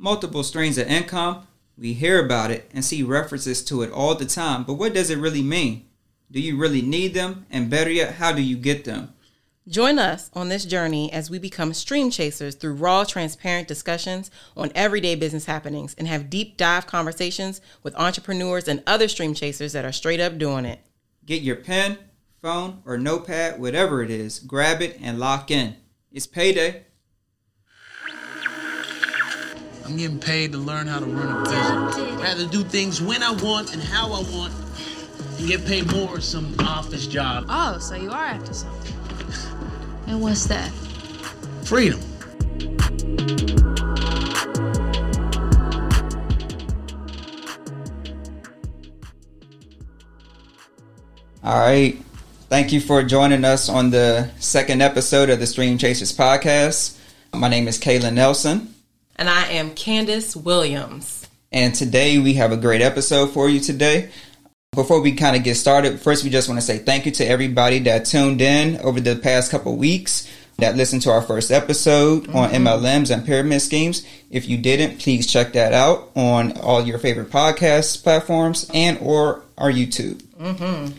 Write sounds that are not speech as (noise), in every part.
Multiple streams of income, we hear about it and see references to it all the time, but what does it really mean? Do you really need them? And better yet, how do you get them? Join us on this journey as we become stream chasers through raw, transparent discussions on everyday business happenings and have deep dive conversations with entrepreneurs and other stream chasers that are straight up doing it. Get your pen, phone, or notepad, whatever it is, grab it and lock in. It's payday. I'm getting paid to learn how to run a business. Rather do things when I want and how I want and get paid more at some office job. Oh, so you are after something. (laughs) And what's that? Freedom. All right. Thank you for joining us on the second episode of the Stream Chasers podcast. My name is Kayla Nelson. And I am Candace Williams. And today we have a great episode for you today. Before we kind of get started, first we just want to say thank you to everybody that tuned in over the past couple weeks that listened to our first episode mm-hmm. on MLMs and pyramid schemes. If you didn't, please check that out on all your favorite podcast platforms and or our YouTube. Mm-hmm.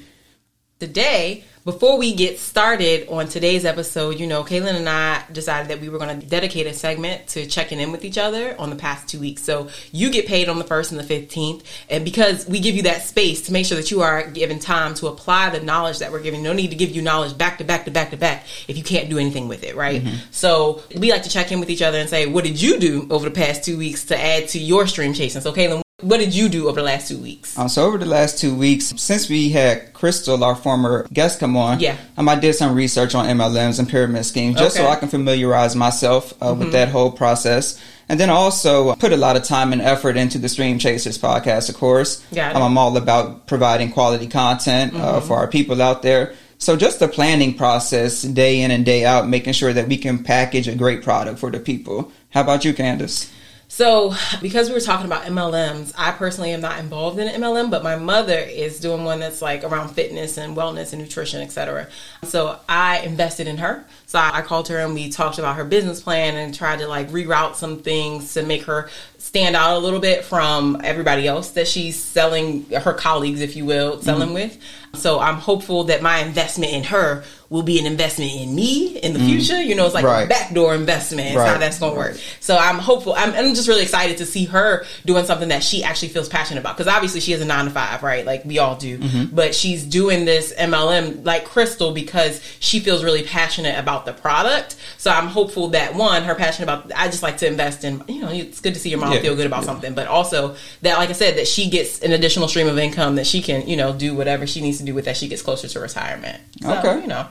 Today, before we get started on today's episode, you know, Kaylin and I decided that we were going to dedicate a segment to checking in with each other on the past two weeks. So you get paid on the 1st and the 15th. And because we give you that space to make sure that you are given time to apply the knowledge that we're giving, no need to give you knowledge back to back to back to back if you can't do anything with it, right? Mm-hmm. So we like to check in with each other and say, what did you do over the past two weeks to add to your stream chasing? So, Kaylin, what did you do over the last two weeks? Um, so over the last two weeks, since we had Crystal, our former guest, come on, yeah, um, I did some research on MLMs and pyramid schemes just okay. so I can familiarize myself uh, mm-hmm. with that whole process. And then also put a lot of time and effort into the Stream Chasers podcast, of course. Yeah, um, I'm all about providing quality content uh, mm-hmm. for our people out there. So just the planning process, day in and day out, making sure that we can package a great product for the people. How about you, Candace? So, because we were talking about MLMs, I personally am not involved in an MLM, but my mother is doing one that's like around fitness and wellness and nutrition, etc. So, I invested in her. So, I called her and we talked about her business plan and tried to like reroute some things to make her stand out a little bit from everybody else that she's selling her colleagues, if you will, selling mm-hmm. with. So, I'm hopeful that my investment in her will be an investment in me in the mm. future. You know, it's like right. a backdoor investment. It's right. how that's going to work. So I'm hopeful. I'm, I'm, just really excited to see her doing something that she actually feels passionate about. Because obviously she has a nine to five, right? Like we all do. Mm-hmm. But she's doing this MLM like Crystal because she feels really passionate about the product. So I'm hopeful that one, her passion about. I just like to invest in. You know, it's good to see your mom yeah. feel good about yeah. something, but also that, like I said, that she gets an additional stream of income that she can, you know, do whatever she needs to do with that. She gets closer to retirement. So, okay, you know.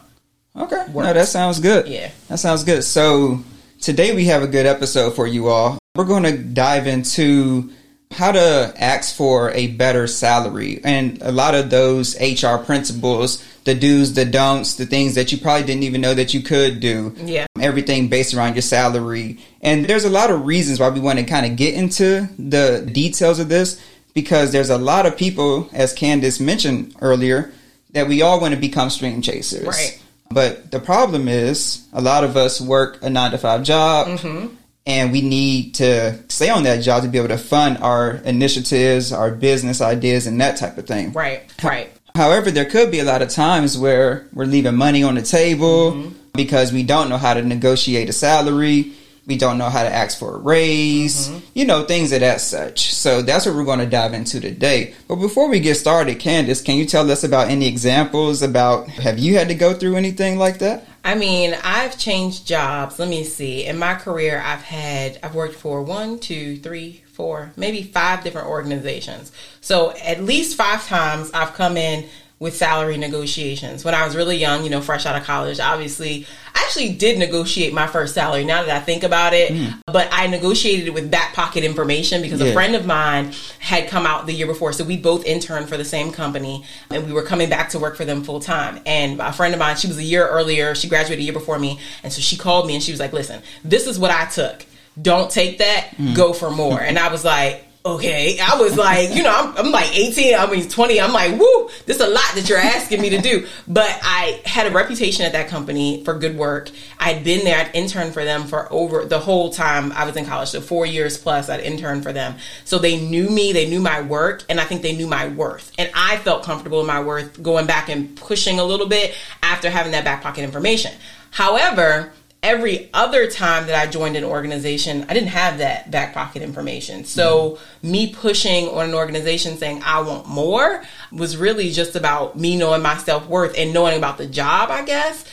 Okay. Works. No, that sounds good. Yeah. That sounds good. So today we have a good episode for you all. We're going to dive into how to ask for a better salary and a lot of those HR principles, the do's, the don'ts, the things that you probably didn't even know that you could do. Yeah. Everything based around your salary. And there's a lot of reasons why we want to kind of get into the details of this because there's a lot of people, as Candace mentioned earlier, that we all want to become stream chasers. Right. But the problem is, a lot of us work a nine to five job, mm-hmm. And we need to stay on that job to be able to fund our initiatives, our business ideas, and that type of thing. Right, right. However, there could be a lot of times where we're leaving money on the table mm-hmm. because we don't know how to negotiate a salary we don't know how to ask for a raise, mm-hmm. you know, things of that such. So that's what we're going to dive into today. But before we get started, Candace, can you tell us about any examples about have you had to go through anything like that? I mean, I've changed jobs. Let me see. In my career, I've had, I've worked for one, two, three, four, maybe five different organizations. So at least five times I've come in with salary negotiations. When I was really young, you know, fresh out of college, obviously, I actually did negotiate my first salary now that I think about it, mm. but I negotiated it with back pocket information because yeah. a friend of mine had come out the year before. So we both interned for the same company and we were coming back to work for them full time. And a friend of mine, she was a year earlier, she graduated a year before me. And so she called me and she was like, listen, this is what I took. Don't take that, mm. go for more. And I was like, okay. I was like, you know, I'm, I'm, like 18, I mean 20. I'm like, woo, this is a lot that you're asking me to do. But I had a reputation at that company for good work. I'd been there, I'd interned for them for over the whole time I was in college. So four years plus, I'd interned for them. So they knew me, they knew my work, and I think they knew my worth. And I felt comfortable in my worth going back and pushing a little bit after having that back pocket information. However, every other time that I joined an organization, I didn't have that back pocket information. So mm-hmm. me pushing on an organization saying I want more was really just about me knowing my self worth and knowing about the job, I guess.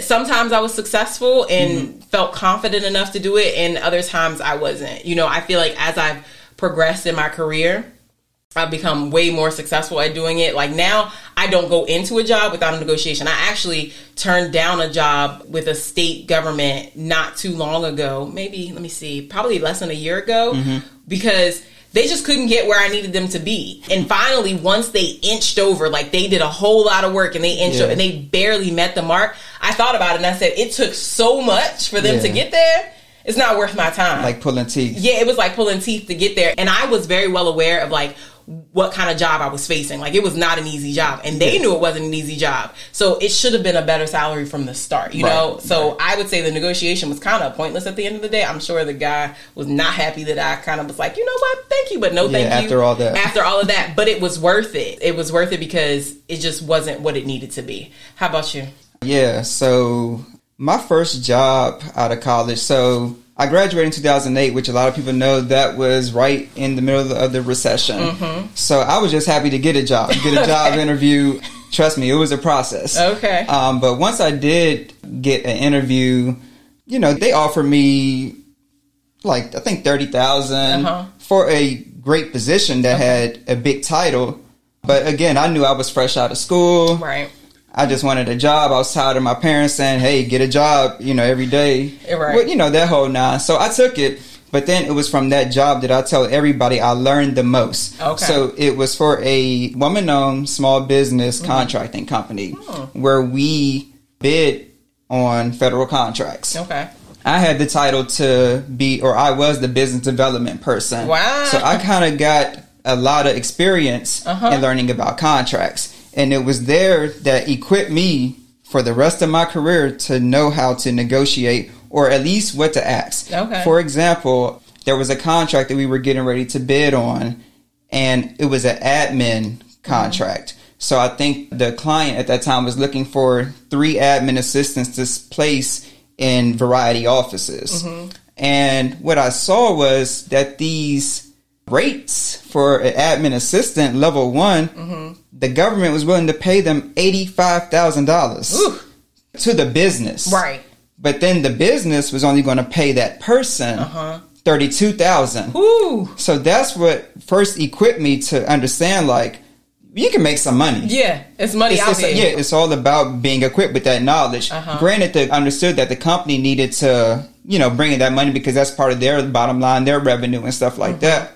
Sometimes I was successful and mm-hmm. felt confident enough to do it, and other times I wasn't. You know, I feel like as I've progressed in my career, I've become way more successful at doing it. Like now, I don't go into a job without a negotiation. I actually turned down a job with a state government not too long ago. Maybe, let me see, probably less than a year ago, mm-hmm. because they just couldn't get where I needed them to be. And finally, once they inched over, like they did a whole lot of work and they inched yeah. over, and they barely met the mark, I thought about it and I said, it took so much for them yeah. to get there it's not worth my time. Like pulling teeth. Yeah, it was like pulling teeth to get there. And I was very well aware of like what kind of job I was facing. Like it was not an easy job, and they knew it wasn't an easy job. So it should have been a better salary from the start, you right, know. So right. I would say the negotiation was kind of pointless at the end of the day. I'm sure the guy was not happy that I kind of was like, you know what, thank you, but no, thank yeah, you. After all that, after all of that, but it was worth it. It was worth it because it just wasn't what it needed to be. How about you? Yeah. So my first job out of college. So I graduated in 2008, which a lot of people know that was right in the middle of the recession. Mm-hmm. So I was just happy to get a job, get a (laughs) job interview. Trust me, it was a process. Okay. Um, but once I did get an interview, you know, they offered me like I think thirty uh-huh. for a great position that okay. had a big title. But again, I knew I was fresh out of school. Right. I just wanted a job. I was tired of my parents saying, "Hey, get a job," you know, every day. Right. Well, you know that whole nine. So I took it, but then it was from that job that I tell everybody I learned the most. Okay. So it was for a woman-owned small business mm-hmm. contracting company oh. where we bid on federal contracts. Okay. I had the title to be, or I was the business development person. Wow. So I kind of got a lot of experience uh-huh. in learning about contracts. And it was there that equipped me for the rest of my career to know how to negotiate or at least what to ask. Okay. For example, there was a contract that we were getting ready to bid on, and it was an admin contract. Mm-hmm. So I think the client at that time was looking for three admin assistants to place in variety offices. Mm-hmm. And what I saw was that these rates for an admin assistant level one, mm-hmm. the government was willing to pay them eighty-five thousand dollars to the business, right? But then the business was only going to pay that person uh-huh. thirty-two thousand. So that's what first equipped me to understand, like you can make some money. Yeah, it's money it's, out it's, there. Yeah, it's all about being equipped with that knowledge. Uh-huh. Granted, they understood that the company needed to, you know, bring in that money because that's part of their bottom line, their revenue and stuff like mm-hmm. that.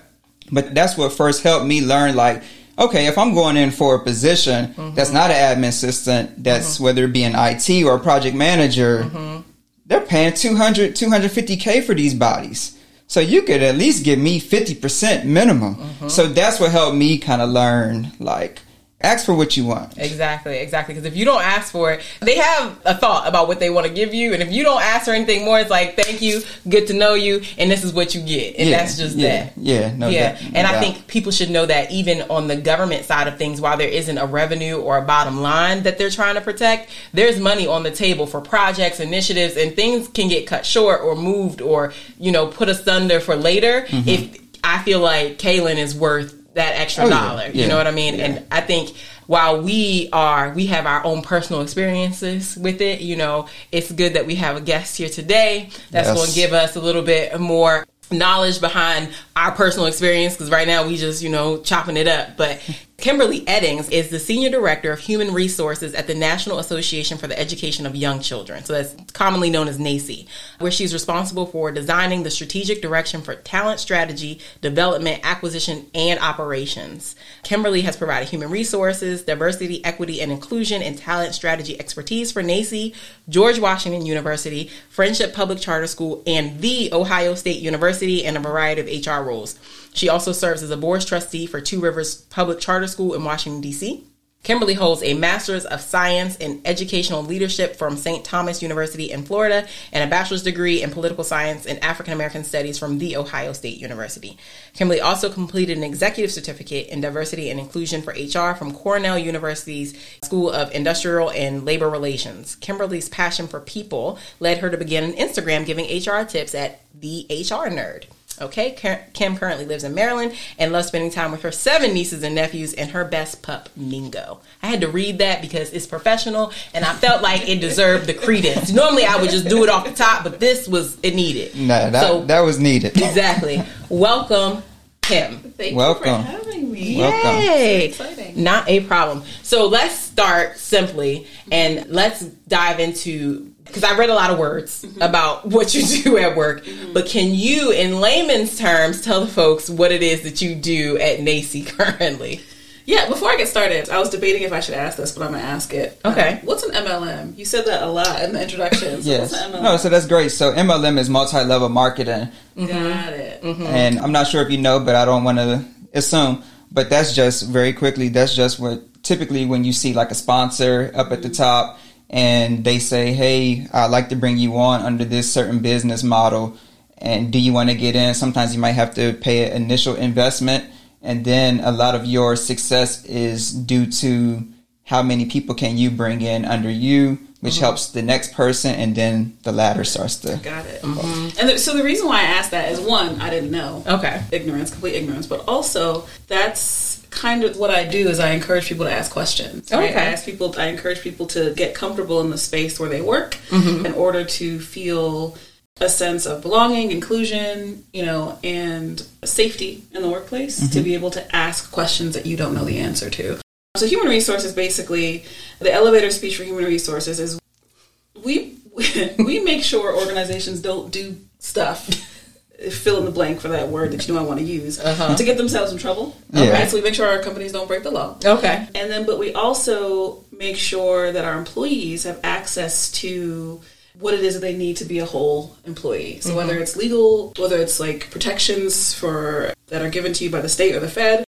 But that's what first helped me learn like, okay, if I'm going in for a position mm-hmm. that's not an admin assistant, that's mm-hmm. whether it be an IT or a project manager, mm-hmm. they're paying 200, 250K for these bodies. So you could at least give me 50% minimum. Mm-hmm. So that's what helped me kind of learn like, ask for what you want. Exactly, exactly. Because if you don't ask for it, they have a thought about what they want to give you, and if you don't ask for anything more, it's like, "Thank you, good to know you," and this is what you get, and yeah, that's just yeah, that. Yeah, no, yeah. That, no and doubt. I think people should know that even on the government side of things, while there isn't a revenue or a bottom line that they're trying to protect, there's money on the table for projects, initiatives, and things can get cut short or moved or you know put asunder for later mm-hmm. if. I feel like Kaylin is worth that extra oh, dollar. Yeah. You know what I mean? Yeah. And I think while we are we have our own personal experiences with it, you know, it's good that we have a guest here today that's yes. going to give us a little bit more knowledge behind our personal experience because right now we just you know chopping it up but Kimberly Eddings is the Senior Director of Human Resources at the National Association for the Education of Young Children. So that's commonly known as NAEYC, where she's responsible for designing the strategic direction for talent strategy, development, acquisition, and operations. Kimberly has provided human resources, diversity, equity, and inclusion, and talent strategy expertise for NAEYC, George Washington University, Friendship Public Charter School, and the Ohio State University in a variety of HR roles. She also serves as a board trustee for Two Rivers Public Charter School in Washington, D.C. Kimberly holds a Master's of Science in Educational Leadership from St. Thomas University in Florida and a bachelor's degree in Political Science and African American Studies from The Ohio State University. Kimberly also completed an executive certificate in diversity and inclusion for HR from Cornell University's School of Industrial and Labor Relations. Kimberly's passion for people led her to begin an Instagram giving HR tips at The HR Nerd. Okay, Kim currently lives in Maryland and loves spending time with her seven nieces and nephews and her best pup, Mingo. I had to read that because it's professional and I felt like it deserved the credence. Normally I would just do it off the top, but this was, it needed. No, that, so, that was needed. Exactly. Welcome, Kim. Thank Welcome. you for having me. Welcome. Yay. So. Not a problem. So let's start simply and let's dive into because I read a lot of words mm-hmm. about (laughs) what you do at work, mm-hmm. but can you, in layman's terms, tell the folks what it is that you do at NAEYC (laughs) currently? Yeah, before I get started, I was debating if I should ask this, but I'm gonna ask it. Okay. Um, what's an MLM? You said that a lot in the introduction. So yes. No, so that's great. So MLM is multi-level marketing. Mm-hmm. Got it. Mm-hmm. And I'm not sure if you know, but I don't want to assume. But that's just very quickly. That's just what typically when you see like a sponsor up at the top and they say, "Hey, I'd like to bring you on under this certain business model." And do you want to get in? Sometimes you might have to pay an initial investment, and then a lot of your success is due to how many people can you bring in under you, which mm-hmm. helps the next person, and then the ladder starts to. Got it. Mm-hmm. And so the reason why I asked that is one, I didn't know. Okay. Ignorance, complete ignorance, but also that's kind of what I do is I encourage people to ask questions. Right? Okay. I ask people, I encourage people to get comfortable in the space where they work mm-hmm. in order to feel a sense of belonging, inclusion, you know, and safety in the workplace mm-hmm. to be able to ask questions that you don't know the answer to. So human resources basically the elevator speech for human resources is we (laughs) we make sure organizations don't do stuff fill in the blank for that word that you know I want to use uh-huh. to get themselves in trouble. Yeah. Right? So we make sure our companies don't break the law. Okay. And then, but we also make sure that our employees have access to what it is that they need to be a whole employee. So mm-hmm. whether it's legal, whether it's like protections for that are given to you by the state or the Fed,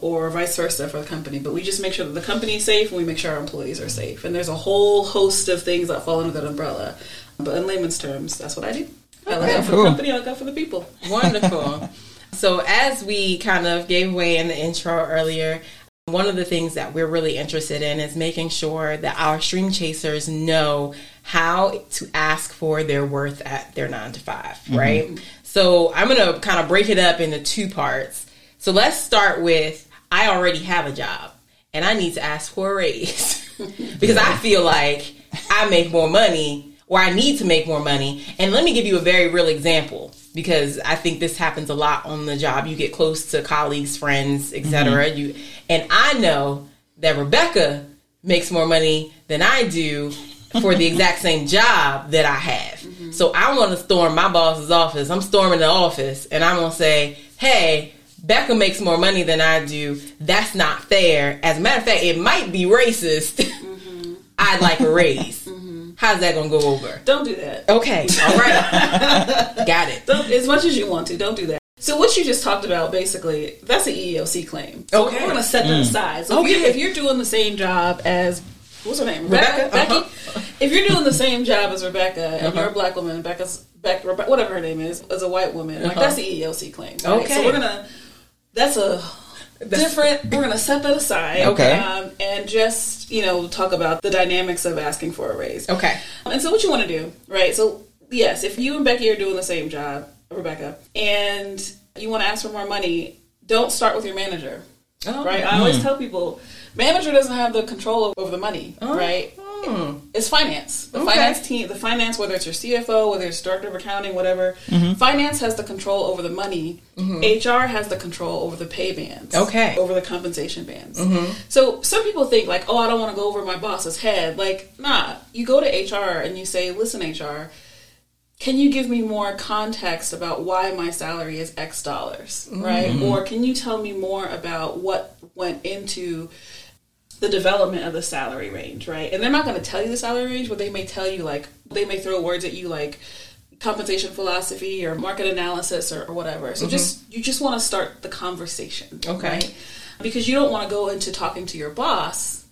or vice versa for the company. But we just make sure that the company is safe and we make sure our employees are safe. And there's a whole host of things that fall under that umbrella. But in layman's terms, that's what I do. I look out for the company, I look out for the people. Wonderful. so, as we kind of gave away in the intro earlier, one of the things that we're really interested in is making sure that our stream chasers know how to ask for their worth at their nine to 5 mm-hmm. right? So, I'm going to kind of break it up into two parts. So, let's start with I already have a job and I need to ask for a raise (laughs) because I feel like I make more money or I need to make more money. And let me give you a very real example because I think this happens a lot on the job. You get close to colleagues, friends, etc. Mm-hmm. You and I know that Rebecca makes more money than I do for the exact (laughs) same job that I have. Mm-hmm. So I want to storm my boss's office. I'm storming the office and I'm going to say, "Hey, Becca makes more money than I do. That's not fair. As a matter of fact, it might be racist. Mm-hmm. (laughs) I'd like a raise." (laughs) How's that gonna go over? Don't do that. Okay, (laughs) all right, (laughs) got it. Don't, as much as you want to, don't do that. So what you just talked about, basically, that's an EEOC claim. So okay, we're gonna set that mm. aside. So okay. if, you're, if, you're, doing the same job as what's her name, Rebecca, Rebecca? Becky, uh-huh. if you're doing the same job as Rebecca and uh-huh. you're a black woman, Becca's Beck, whatever her name is, as a white woman, uh-huh. that's the EEOC claim. Right? Okay, so we're gonna. That's a different. We're going to set that aside. Okay. Um, and just, you know, talk about the dynamics of asking for a raise. Okay. And so what you want to do, right? So, yes, if you and Becky are doing the same job, Rebecca, and you want to ask for more money, don't start with your manager. Oh. Right? I always hmm. tell people, manager doesn't have the control over the money, oh. right? Hmm. It's finance. The Okay. finance team, the finance, whether it's your CFO, whether it's director of accounting, whatever, mm-hmm. finance has the control over the money. Mm-hmm. HR has the control over the pay bands. Okay. Over the compensation bands. Mm-hmm. So some people think like, oh, I don't want to go over my boss's head. Like, nah. You go to HR and you say, listen, HR, can you give me more context about why my salary is X dollars, right? Or can you tell me more about what went into the development of the salary range, right? And they're not going to tell you the salary range, but they may tell you like they may throw words at you like compensation philosophy or market analysis or, or whatever. So mm-hmm. just you just want to start the conversation, Okay. right? Because you don't want to go into talking to your boss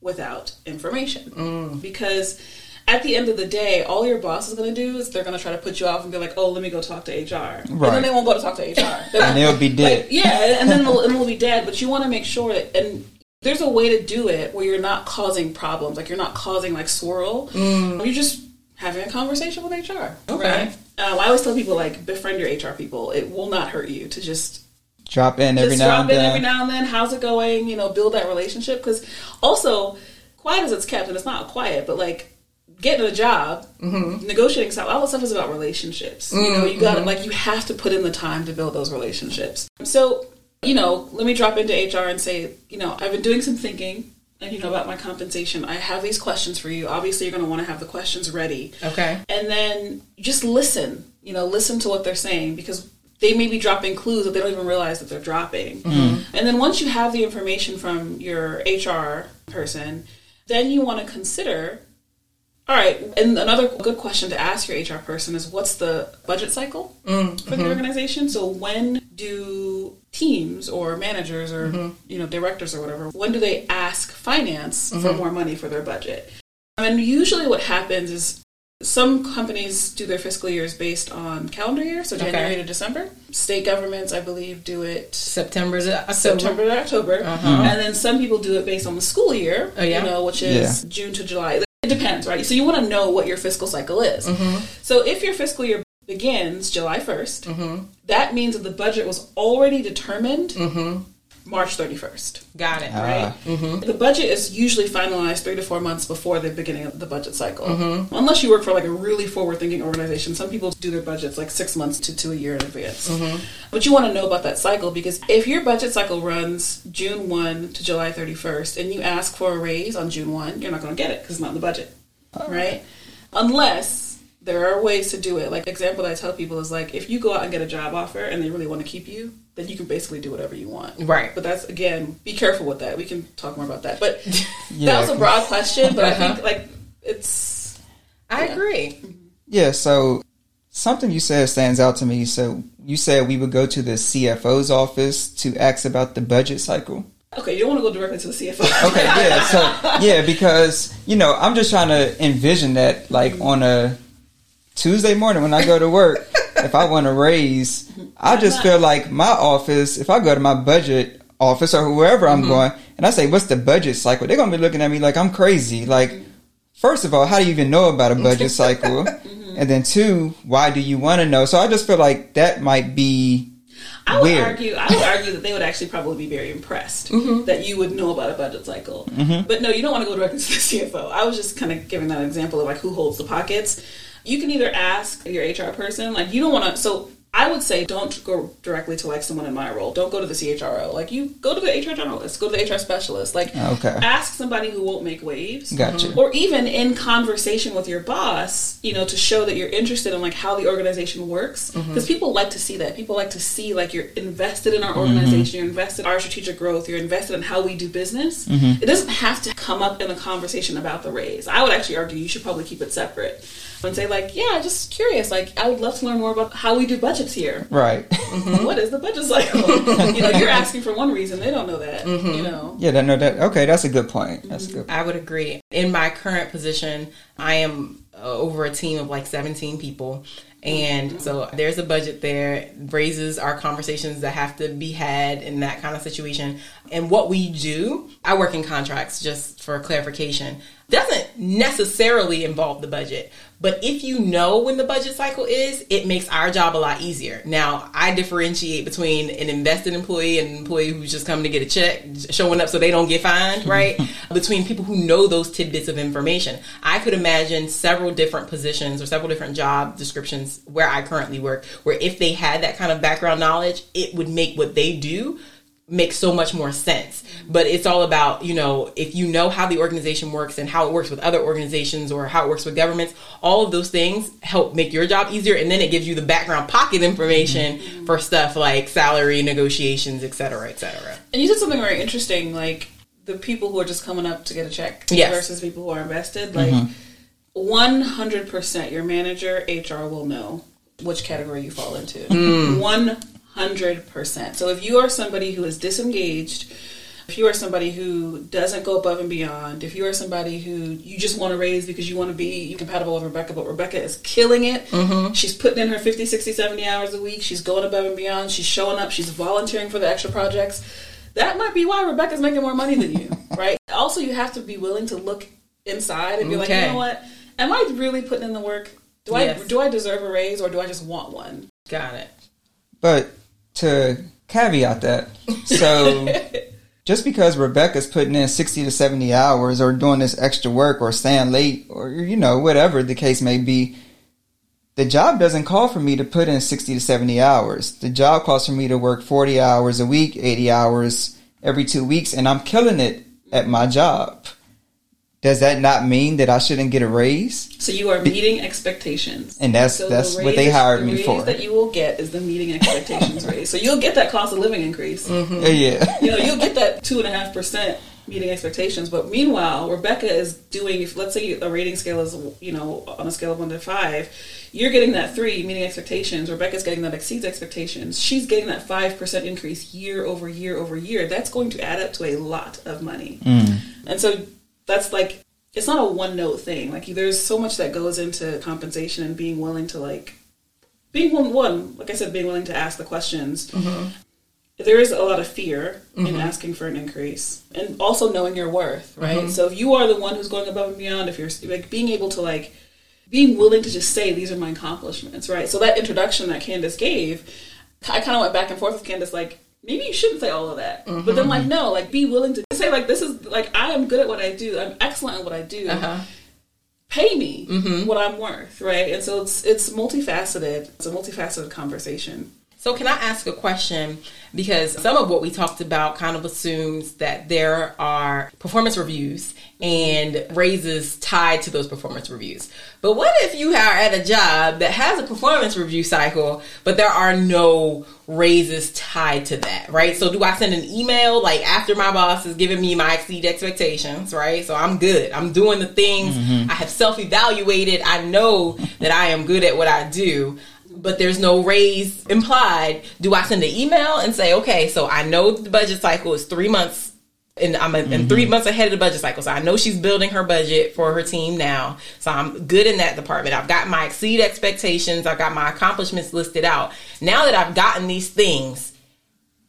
without information, mm. because at the end of the day, all your boss is going to do is they're going to try to put you off and be like, "Oh, let me go talk to HR," and then they won't go to talk to HR. (laughs) And they'll be dead. like, yeah, and then it'll, and it'll be dead. But you want to make sure that, and there's a way to do it where you're not causing problems. Like you're not causing like swirl. Mm. You're just having a conversation with HR. Okay. Right? Um, I always tell people like befriend your HR people. It will not hurt you to just Drop in every just now drop and in then. every now and then. How's it going? You know, build that relationship because also quiet as it's kept, and it's not quiet, but like getting a job, mm-hmm. negotiating stuff, all that stuff is about relationships. You know, you got to mm-hmm. like you have to put in the time to build those relationships. So, you know, let me drop into HR and say, you know, I've been doing some thinking. And you know about my compensation. I have these questions for you. Obviously, you're going to want to have the questions ready Okay. and then just listen you know listen to what they're saying because they may be dropping clues that they don't even realize that they're dropping mm-hmm. and then once you have the information from your hr person then you want to consider all right and another good question to ask your hr person is what's the budget cycle mm, for the mm-hmm. organization so when do teams or managers or mm-hmm. you know directors or whatever when do they ask finance for mm-hmm. more money for their budget and usually what happens is some companies do their fiscal years based on calendar year, so January Okay. to December. State governments, I believe, do it September to October. September to October, uh-huh. and then some people do it based on the school year. Oh, yeah? you know, which is June to July. It depends, right? So you want to know what your fiscal cycle is. Mm-hmm. So if your fiscal year begins July 1st, Mm-hmm. that means that the budget was already determined Mm-hmm. March 31st Got it. right? The budget is usually finalized three to four months before the beginning of the budget cycle. Unless you work for like a really forward thinking organization, some people do their budgets like six months to, to a year in advance. But you want to know about that cycle because if your budget cycle runs June 1 to July 31st and you ask for a raise on June 1, you're not going to get it because it's not in the budget, right? Unless there are ways to do it. Like example that I tell people is like if you go out and get a job offer and they really want to keep you, then you can basically do whatever you want. Right. But that's again, be careful with that. We can talk more about that. But (laughs) Yeah, that was a broad question, but I Uh-huh. think like it's I agree. Yeah, so something you said stands out to me. So you said we would go to the CFO's office to ask about the budget cycle. okay. You don't want to go directly to the CFO. Okay, yeah, so yeah, because you know, I'm just trying to envision that like on a Tuesday morning when I go to work, if I want to raise, I just feel like my office, if I go to my budget office or whoever I'm mm-hmm. going and I say, What's the budget cycle? They're gonna be looking at me like I'm crazy. Like, first of all, how do you even know about a budget (laughs) cycle? Mm-hmm. And then two, why do you want to know? So I just feel like that might be I would Weird. argue. I would argue that they would actually probably be very impressed Mm-hmm. that you would know about a budget cycle. Mm-hmm. But no, you don't want to go directly to the (laughs) CFO. I was just kind of giving that example of like who holds the pockets. You can either ask your HR person, like you don't want to. So I would say don't go directly to like someone in my role. Don't go to the CHRO. Like you go to the HR generalist, go to the HR specialist. Like ah, Okay. ask somebody who won't make waves. Gotcha. Or even in conversation with your boss, you know, to show that you're interested in like how the organization works. Mm-hmm. Because people like to see that. People like to see like you're invested in our mm-hmm. organization, you're invested in our strategic growth, you're invested in how we do business. Mm-hmm. It doesn't have to come up in a conversation about the raise. I would actually argue you should probably keep it separate. And say like, yeah, just curious. Like, I would love to learn more about how we do budgets here. right. Mm-hmm. What is the budget cycle? you know, you're asking for one reason. They don't know that. Mm-hmm. You know. yeah, that no that okay, that's a good point. That's a good I would agree. In my current position, I am uh, over a team of like 17 people. And mm-hmm. so there's a budget there. Raises our conversations that have to be had in that kind of situation. And what we do, I work in contracts just for clarification. doesn't necessarily involve the budget. But if you know when the budget cycle is, it makes our job a lot easier. Now, I differentiate between an invested employee and an employee who's just coming to get a check, showing up so they don't get fined, (laughs) right? between people who know those tidbits of information. I could imagine several different positions or several different job descriptions where I currently work, where if they had that kind of background knowledge, it would make what they do makes so much more sense. But it's all about, you know, if you know how the organization works and how it works with other organizations or how it works with governments, all of those things help make your job easier. And then it gives you the background pocket information mm-hmm. for stuff like salary negotiations, et cetera, et cetera. And you said something very interesting, like the people who are just coming up to get a check yes. versus people who are invested. Like, mm-hmm. 100% your manager, HR will know which category you fall into. Mm. One 100%. So if you are somebody who is disengaged, if you are somebody who doesn't go above and beyond, if you are somebody who you just want to raise because you want to be compatible with Rebecca, but Rebecca is killing it. Mm-hmm. She's putting in her 50, 60, 70 hours a week. She's going above and beyond. She's showing up. She's volunteering for the extra projects. That might be why Rebecca's making more money than you, (laughs) right? Also, you have to be willing to look inside and be okay. like, you know what? Am I really putting in the work? Do yes. I do I deserve a raise or do I just want one? Got it. But to caveat that. So (laughs) just because Rebecca's putting in 60 to 70 hours or doing this extra work or staying late or, you know, whatever the case may be, the job doesn't call for me to put in 60 to 70 hours. The job calls for me to work 40 hours a week, 80 hours every two weeks, and I'm killing it at my job does that not mean that I shouldn't get a raise? So you are meeting expectations, and that's so that's the what they hired the me for. That you will get is the meeting expectations (laughs) raise. So you'll get that cost of living increase. Mm-hmm. Yeah, (laughs) you know you'll get that two and a half percent meeting expectations. But meanwhile, Rebecca is doing. If let's say a rating scale is you know on a scale of one to five, you're getting that three meeting expectations. Rebecca's getting that exceeds expectations. She's getting that five percent increase year over year over year. That's going to add up to a lot of money. Mm. And so that's like it's not a one note thing. Like there's so much that goes into compensation and being willing to like being one, one like I said, being willing to ask the questions. Mm-hmm. There is a lot of fear mm-hmm. in asking for an increase, and also knowing your worth, right? Mm-hmm. So if you are the one who's going above and beyond, if you're like being able to like being willing to just say these are my accomplishments, right? So that introduction that Candace gave, I kind of went back and forth with Candace, like maybe you shouldn't say all of that. Mm-hmm. But then like no, like be willing to say like this is like I am good at what I do. I'm excellent at what I do. Uh-huh. Pay me mm-hmm. what I'm worth, right? And so it's it's multifaceted. It's a multifaceted conversation. So, can I ask a question? Because some of what we talked about kind of assumes that there are performance reviews and raises tied to those performance reviews. But what if you are at a job that has a performance review cycle, but there are no raises tied to that, right? So, do I send an email like after my boss is giving me my exceed expectations, right? So, I'm good. I'm doing the things mm-hmm. I have self evaluated. I know that I am good at what I do but there's no raise implied, do I send an email and say, okay, so I know the budget cycle is three months and I'm mm-hmm. in three months ahead of the budget cycle. So I know she's building her budget for her team now. So I'm good in that department. I've got my exceed expectations. I've got my accomplishments listed out. Now that I've gotten these things,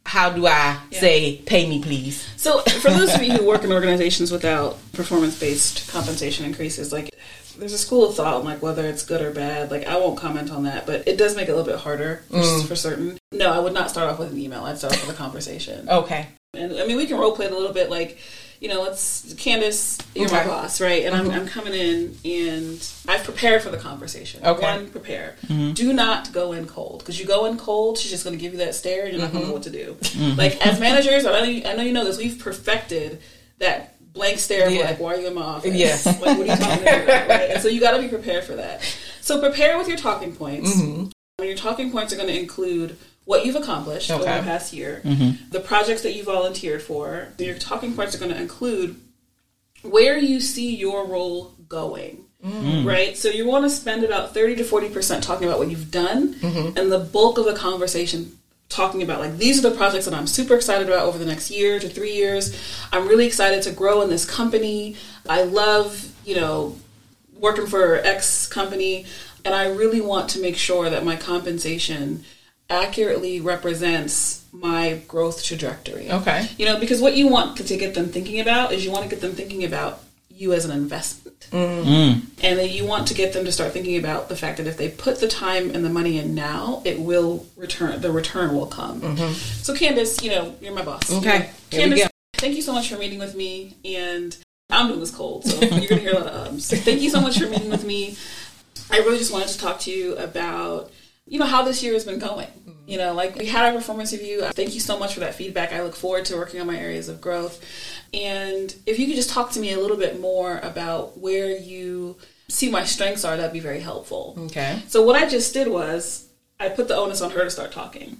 how do I yeah. say pay me please? So for those of you who work in organizations without performance based compensation increases, like there's a school of thought on like whether it's good or bad. Like I won't comment on that, but it does make it a little bit harder mm. for certain. No, I would not start off with an email. I'd start off with a conversation. okay. And I mean, we can role play it a little bit. Like, you know, let's Candace, you're okay. my boss, right? And mm-hmm. I'm, I'm coming in and I've prepared for the conversation. Okay. One, prepare. Mm-hmm. Do not go in cold because you go in cold, she's just going to give you that stare, and you're not mm-hmm. going to know what to do. Mm-hmm. Like as managers, I know, you, I know you know this. We've perfected that blank stare yeah. like, why are you in my office? Yes. like, what are you talking about? Right? And so you got to be prepared for that. So prepare with your talking points. Mm-hmm. Your talking points are going to include what you've accomplished okay. over the past year, mm-hmm. the projects that you volunteered for. Your talking points are going to include where you see your role going. Mm. Right? So you want to spend about 30 to 40% talking about what you've done, mm-hmm. and the bulk of the conversation talking about like these are the projects that I'm super excited about over the next year to three years. I'm really excited to grow in this company. I love, you know, working for X company, and I really want to make sure that my compensation accurately represents my growth trajectory. Okay. You know, because what you want to get them thinking about is you want to get them thinking about you as an investment. Mm. And then you want to get them to start thinking about the fact that if they put the time and the money in now, it will return. The return will come. So, Candace, you know, you're my boss. Mm-hmm. Okay, You know, we Candace, go. thank you so much for meeting with me. And I'm doing this cold, so you're going to hear a lot of ums. Thank you so much for meeting with me. I really just wanted to talk to you about, you know, how this year has been going. You know, like we had our performance review. Uh, thank you so much for that feedback. I look forward to working on my areas of growth. And if you could just talk to me a little bit more about where you see my strengths are, that'd be very helpful. Okay. So what I just did was I put the onus on her to start talking.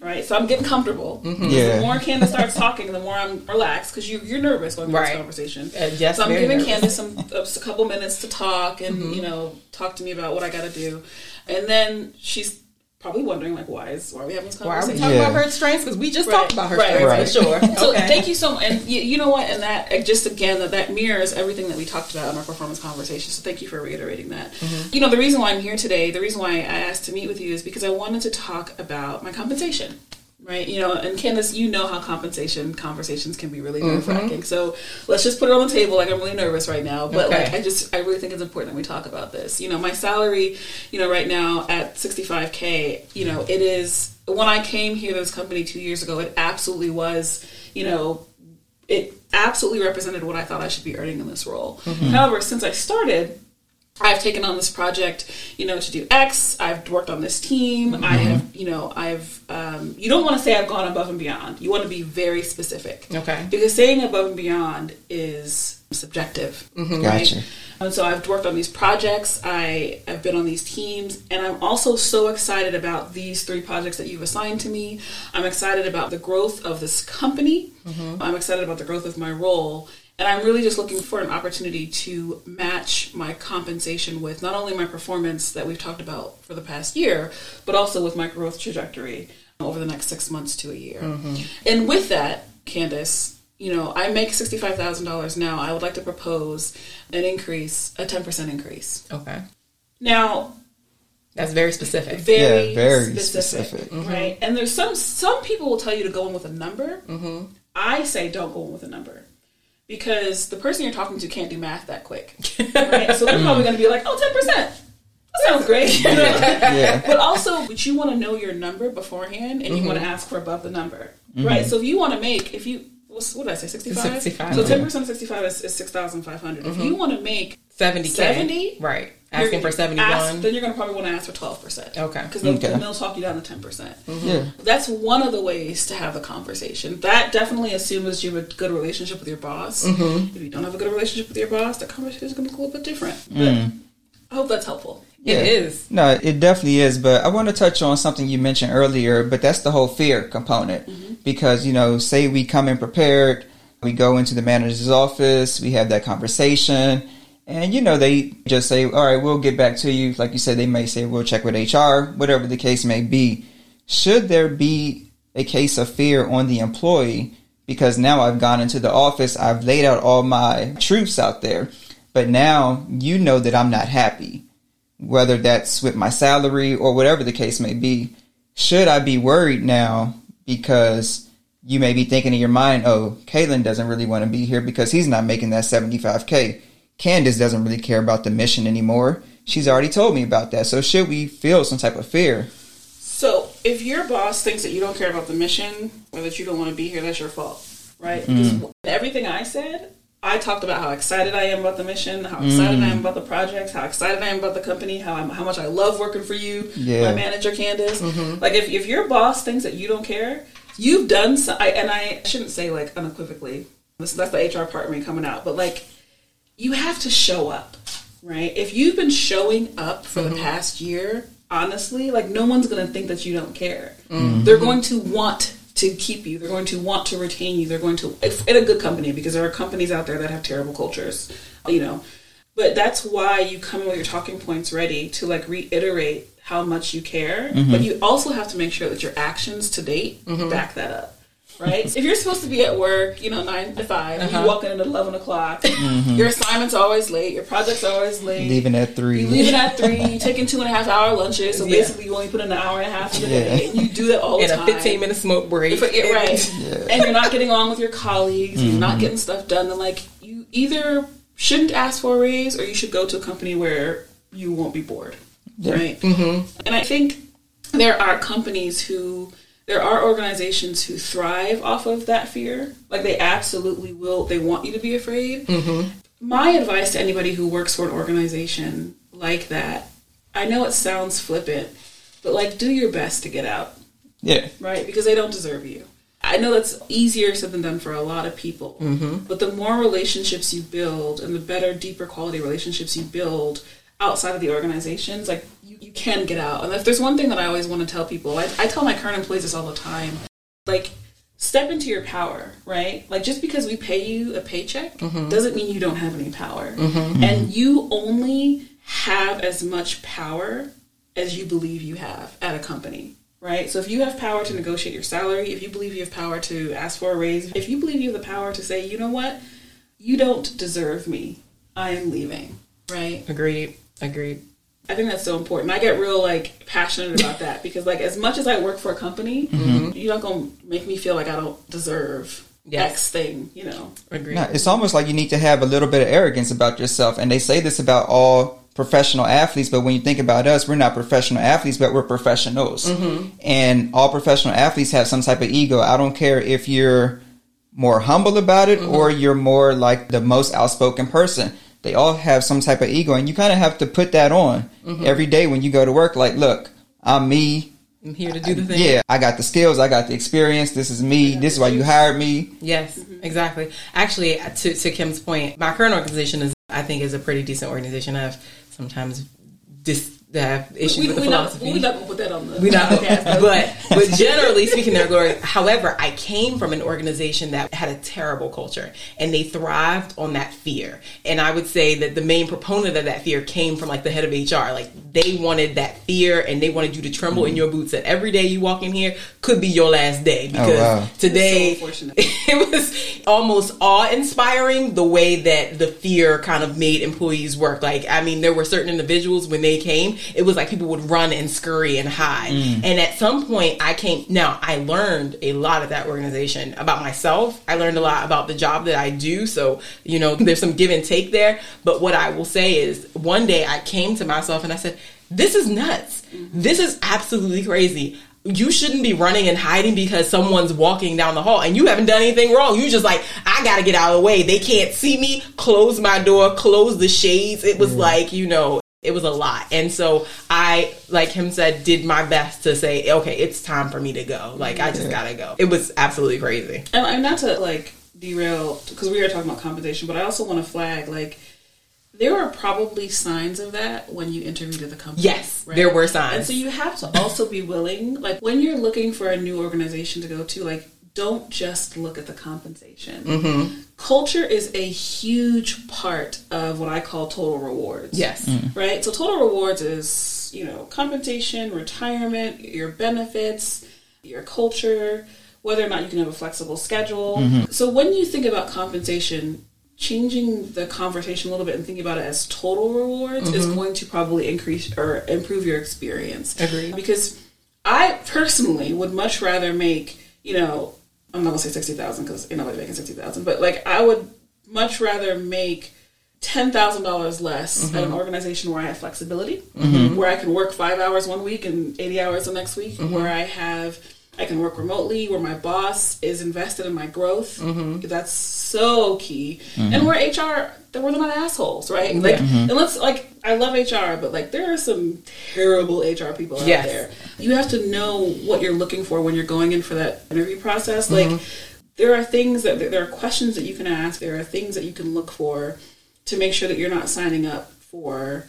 Right. So I'm getting comfortable. Mm-hmm. Yeah. The more Candace starts talking, the more I'm relaxed because you, you're nervous going through Right. this conversation. Uh, yes, so I'm giving nervous. Mm-hmm. Candace some a couple minutes to talk and you know talk to me about what I got to do, and then she's probably wondering like why is why are we having this Why are we conversation? talking Yeah. about her strengths? Because we just Right, talked about her right, strengths right. for sure. (laughs) So okay. thank you so much, and you, you know what, and that just again that that mirrors everything that we talked about in our performance conversation. So thank you for reiterating that. Mm-hmm. You know, the reason why I'm here today, the reason why I asked to meet with you is because I wanted to talk about my compensation. Right, you know, and Candace, you know how compensation conversations can be really mm-hmm. nerve wracking. So let's just put it on the table. Like I'm really nervous right now, but Okay. like I just, I really think it's important that we talk about this. You know, my salary, you know, right now at 65k, you know, it is when I came here to this company two years ago, it absolutely was, you know, it absolutely represented what I thought I should be earning in this role. Mm-hmm. However, since I started, I've taken on this project, you know, to do X. I've worked on this team. I have, you know, I've. Um, you don't want to say I've gone above and beyond. You want to be very specific. Okay. Because saying above and beyond is subjective. Mm-hmm. Right? Gotcha. And so I've worked on these projects. I have been on these teams, and I'm also so excited about these three projects that you've assigned to me. I'm excited about the growth of this company. I'm excited about the growth of my role. And I'm really just looking for an opportunity to match my compensation with not only my performance that we've talked about for the past year, but also with my growth trajectory over the next six months to a year. Mm-hmm. And with that, Candace, you know, I make $65,000 now. I would like to propose an increase, a 10% increase. Okay. Now, That's very specific. very, Yeah, very specific, specific. Mm-hmm. right? And there's some some people will tell you to go in with a number. Mm-hmm. I say don't go in with a number because the person you're talking to can't do math that quick, (laughs) right? so they're probably going to be like, "Oh, 10 percent. That sounds great." (laughs) (laughs) Yeah. but also, but you want to know your number beforehand, and you want to mm-hmm. ask for above the number, mm-hmm. right? So if you want to make, if you what's, what did I say, 65? 65, So 10 percent of 65 is, is 6,500. If mm-hmm. you want to make 70K. 70? Right. Asking you're- for 71. ask- then you're going to probably want to ask for 12%. Okay. Because they'll, Okay. they'll talk you down to 10%. Yeah. That's one of the ways to have a conversation. That definitely assumes you have a good relationship with your boss. Mm-hmm. If you don't have a good relationship with your boss, the conversation is going to go a little bit different. But Mm. I hope that's helpful. Yeah. It is. No, it definitely is. But I want to touch on something you mentioned earlier, but that's the whole fear component. Because, you know, say we come in prepared, we go into the manager's office, we have that conversation, and, you know, they just say, all right, we'll get back to you. Like you said, they may say, we'll check with HR, whatever the case may be. Should there be a case of fear on the employee? Because now I've gone into the office, I've laid out all my truths out there, but now you know that I'm not happy whether that's with my salary or whatever the case may be, should I be worried now because you may be thinking in your mind, oh, Kalen doesn't really want to be here because he's not making that 75K. Candace doesn't really care about the mission anymore. She's already told me about that. So should we feel some type of fear? So if your boss thinks that you don't care about the mission or that you don't want to be here, that's your fault, right? Mm. Because everything I said, I talked about how excited I am about the mission, how excited I am Mm. about the projects, how excited I am about the company, how I'm, how much I love working for you, Yeah. my manager Candace. Like if, if your boss thinks that you don't care, you've done so, I, and I shouldn't say like unequivocally. This, that's the HR part of me coming out, but like you have to show up, right? If you've been showing up for the mm-hmm. past year, honestly, like no one's going to think that you don't care. Mm-hmm. They're going to want to keep you. They're going to want to retain you. They're going to if, in a good company because there are companies out there that have terrible cultures, you know. But that's why you come in with your talking points ready to like reiterate how much you care. Mm-hmm. But you also have to make sure that your actions to date back that up. Right? if you're supposed to be at work, you know, nine to 5 and you walk in at eleven o'clock, your assignment's always late, your project's always late. Leaving at three. You leaving at three, you taking two and a half hour lunches, so Yeah. basically you only put in an hour and a half in the Yeah. day, and you do that all the In a time. 15 minute smoke break. If- yeah, right. Yeah. And you're not getting along with your colleagues, you're Mm-hmm. not getting stuff done, then like you either shouldn't ask for a raise or you should go to a company where you won't be bored. Right? Mm-hmm. And I think there are companies who, there are organizations who thrive off of that fear. Like they absolutely will, they want you to be afraid. Mm-hmm. My advice to anybody who works for an organization like that, I know it sounds flippant, but like do your best to get out Yeah. right? Because they don't deserve you. I know that's easier said than done for a lot of people, mm-hmm. but the more relationships you build and the better, deeper quality relationships you build outside of the organizations, like you, you can get out. And if there's one thing that I always want to tell people, I, I tell my current employees this all the time, like step into your power, right? Like just because we pay you a paycheck mm-hmm. doesn't mean you don't have any power. Mm-hmm. And you only have as much power as you believe you have at a company, right? So if you have power to negotiate your salary, if you believe you have power to ask for a raise, if you believe you have the power to say, you know what, you don't deserve me, I am leaving, right? Agreed. Agreed. I think that's so important. I get real like passionate about that (laughs) because like as much as I work for a company, mm-hmm. you're not gonna make me feel like I don't deserve Yes. X thing, you know. Agreed. No, it's almost like you need to have a little bit of arrogance about yourself. And they say this about all professional athletes, but when you think about us, we're not professional athletes, but we're professionals. Mm-hmm. And all professional athletes have some type of ego. I don't care if you're more humble about it mm-hmm. or you're more like the most outspoken person. They all have some type of ego, and you kind of have to put that on mm-hmm. every day when you go to work. Like, look, I'm me. I'm here to do the thing. Yeah, I got the skills, I got the experience. This is me. This is why you hired me. Yes, mm-hmm. exactly. Actually, to, to Kim's point, my current organization is, I think, is a pretty decent organization. I have sometimes dis, I have issues We, with the we not, philosophy. we not gonna put that on the We not, podcast, though. (laughs) but but generally speaking, their glory. However, I came from an organization that had a terrible culture, and they thrived on that fear. And I would say that the main proponent of that fear came from like the head of HR. Like they wanted that fear, and they wanted you to tremble in mm-hmm. your boots. That every day you walk in here could be your last day oh, because wow. today So (laughs) it was almost awe inspiring the way that the fear kind of made employees work. Like, I mean, there were certain individuals when they came, it was like people would run and scurry and hide. Mm. And at some point, I came. Now, I learned a lot at that organization about myself. I learned a lot about the job that I do. So, you know, there's some give and take there. But what I will say is, one day I came to myself and I said, This is nuts. This is absolutely crazy you shouldn't be running and hiding because someone's walking down the hall and you haven't done anything wrong. You just like, I gotta get out of the way. They can't see me. Close my door, close the shades. It was mm. like, you know, it was a lot. And so I, like him said, did my best to say, okay, it's time for me to go. Like, I just gotta go. It was absolutely crazy. and, and not to like derail because we are talking about compensation, but I also want to flag like there are probably signs of that when you interviewed at the company. Yes, there were signs. And so you have to also be willing, like when you're looking for a new organization to go to, like don't just look at the compensation. Mm-hmm. Culture is a huge part of what I call total rewards. Yes. Mm. Right? So total rewards is, you know, compensation, retirement, your benefits, your culture, whether or not you can have a flexible schedule. Mm-hmm. So when you think about compensation, changing the conversation a little bit and thinking about it as total rewards is mm-hmm. going to probably increase or improve your experience. Agreed. Because I personally would much rather make, you know, I'm not gonna say sixty thousand because ain't nobody making sixty thousand, but like I would much rather make ten thousand dollars less at an mm-hmm. organization where I have flexibility, mm-hmm. where I can work five hours one week and eighty hours the next week, mm-hmm. where I have I can work remotely, where my boss is invested in my growth. Mm-hmm. That's so key, and mm-hmm. where HR they're not assholes, right? Like, mm-hmm. and let's like I love HR, but like there are some terrible HR people out Yes. there. You have to know what you're looking for when you're going in for that interview process. Like, there are things that there are questions that you can ask. There are things that you can look for to make sure that you're not signing up for